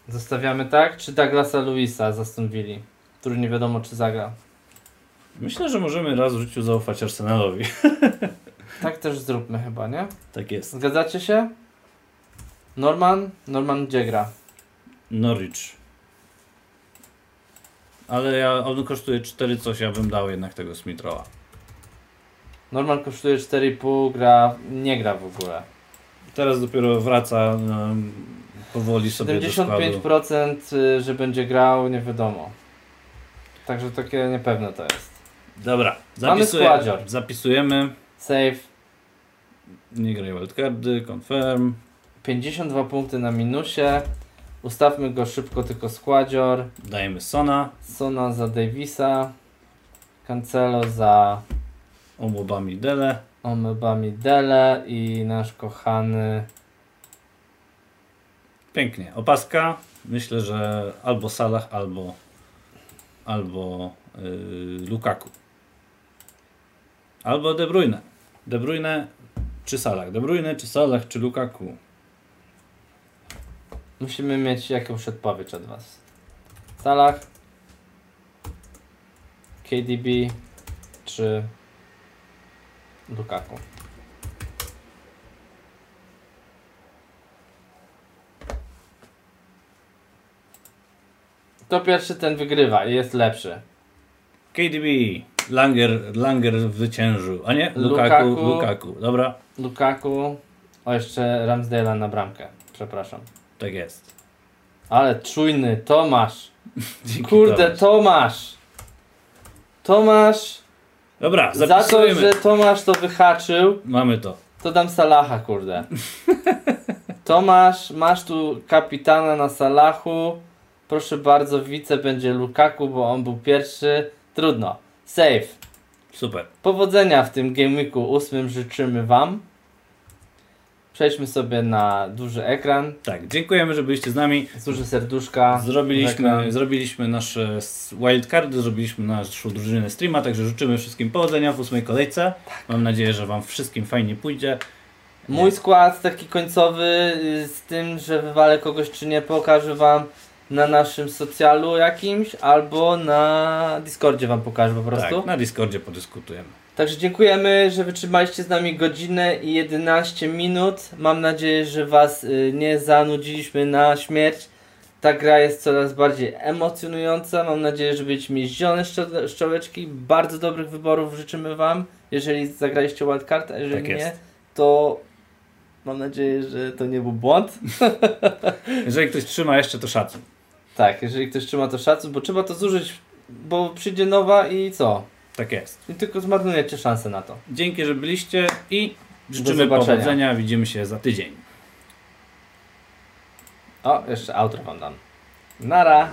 Zostawiamy tak? Czy Douglasa Luisa z Aston Villa, który nie wiadomo czy zagra? Myślę, że możemy raz w życiu zaufać Arsenalowi. Tak też zróbmy chyba, nie? tak jest. Zgadzacie się? Norman? Norman gdzie gra? Norwich. Ale ja, on kosztuje 4 coś, ja bym dał jednak tego Smithrowa. Norman kosztuje 4,5, gra, nie gra w ogóle. Teraz dopiero wraca um, powoli sobie do składu. 75% y, że będzie grał, nie wiadomo. Także takie niepewne to jest. Dobra, Mamy zapisuję, składzior. zapisujemy. Save, Nie graj wildcardy, confirm. 52 punkty na minusie. Ustawmy go szybko, tylko składzior. Dajemy Sona. Sona za Davisa. Cancelo za Omobami Dele. Omebami Dele i nasz kochany Pięknie. Opaska. Myślę, że albo Salah, albo albo yy, Lukaku. Albo De Bruyne. De Bruyne czy Salah? De Bruyne czy Salah czy Lukaku? Musimy mieć jakąś odpowiedź od Was. Salah, KDB czy Lukaku? Kto pierwszy, ten wygrywa i jest lepszy. KDB. Langer, Langer zwyciężył. A nie? Lukaku. Lukaku. Lukaku. Dobra. Lukaku. O, jeszcze Ramsdale'a na bramkę. Przepraszam. Tak jest. Ale czujny, Tomasz. Dzięki Kurde, Tomasz. Tomasz. Tomasz. Dobra, Za to, zapisujemy. że Tomasz to wyhaczył, Mamy to. to dam Salaha, kurde. Tomasz, masz tu kapitana na Salachu. Proszę bardzo, wice będzie Lukaku, bo on był pierwszy. Trudno. Save. Super. Powodzenia w tym Game Weeku 8 życzymy Wam. Przejdźmy sobie na duży ekran. Tak, dziękujemy, że byliście z nami. Duże serduszka. Zrobiliśmy, zrobiliśmy nasze wildcardy, zrobiliśmy naszą drużynę streama, także życzymy wszystkim powodzenia w ósmej kolejce. Mam nadzieję, że Wam wszystkim fajnie pójdzie. Mój skład taki końcowy y, z tym, że wywalę kogoś czy nie, pokażę wam na naszym socjalu jakimś albo na Discordzie wam pokażę po prostu. Tak, na Discordzie podyskutujemy. Także dziękujemy, że wytrzymaliście z nami godzinę i 11 minut. Mam nadzieję, że was y, nie zanudziliśmy na śmierć. Ta gra jest coraz bardziej emocjonująca. Mam nadzieję, że będziecie mieć zielone szczo- szczołeczki. Bardzo dobrych wyborów życzymy wam, jeżeli zagraliście wildcard, a jeżeli Tak nie, to mam nadzieję, że to nie był błąd. Jeżeli ktoś trzyma jeszcze, to szacun. Tak, jeżeli ktoś trzyma to szacun, bo trzeba to zużyć bo przyjdzie nowa i co? Tak jest. I tylko zmarnujecie szansę na to. Dzięki, że byliście i życzymy powodzenia. Widzimy się za tydzień. O, jeszcze outro wam dam. Nara!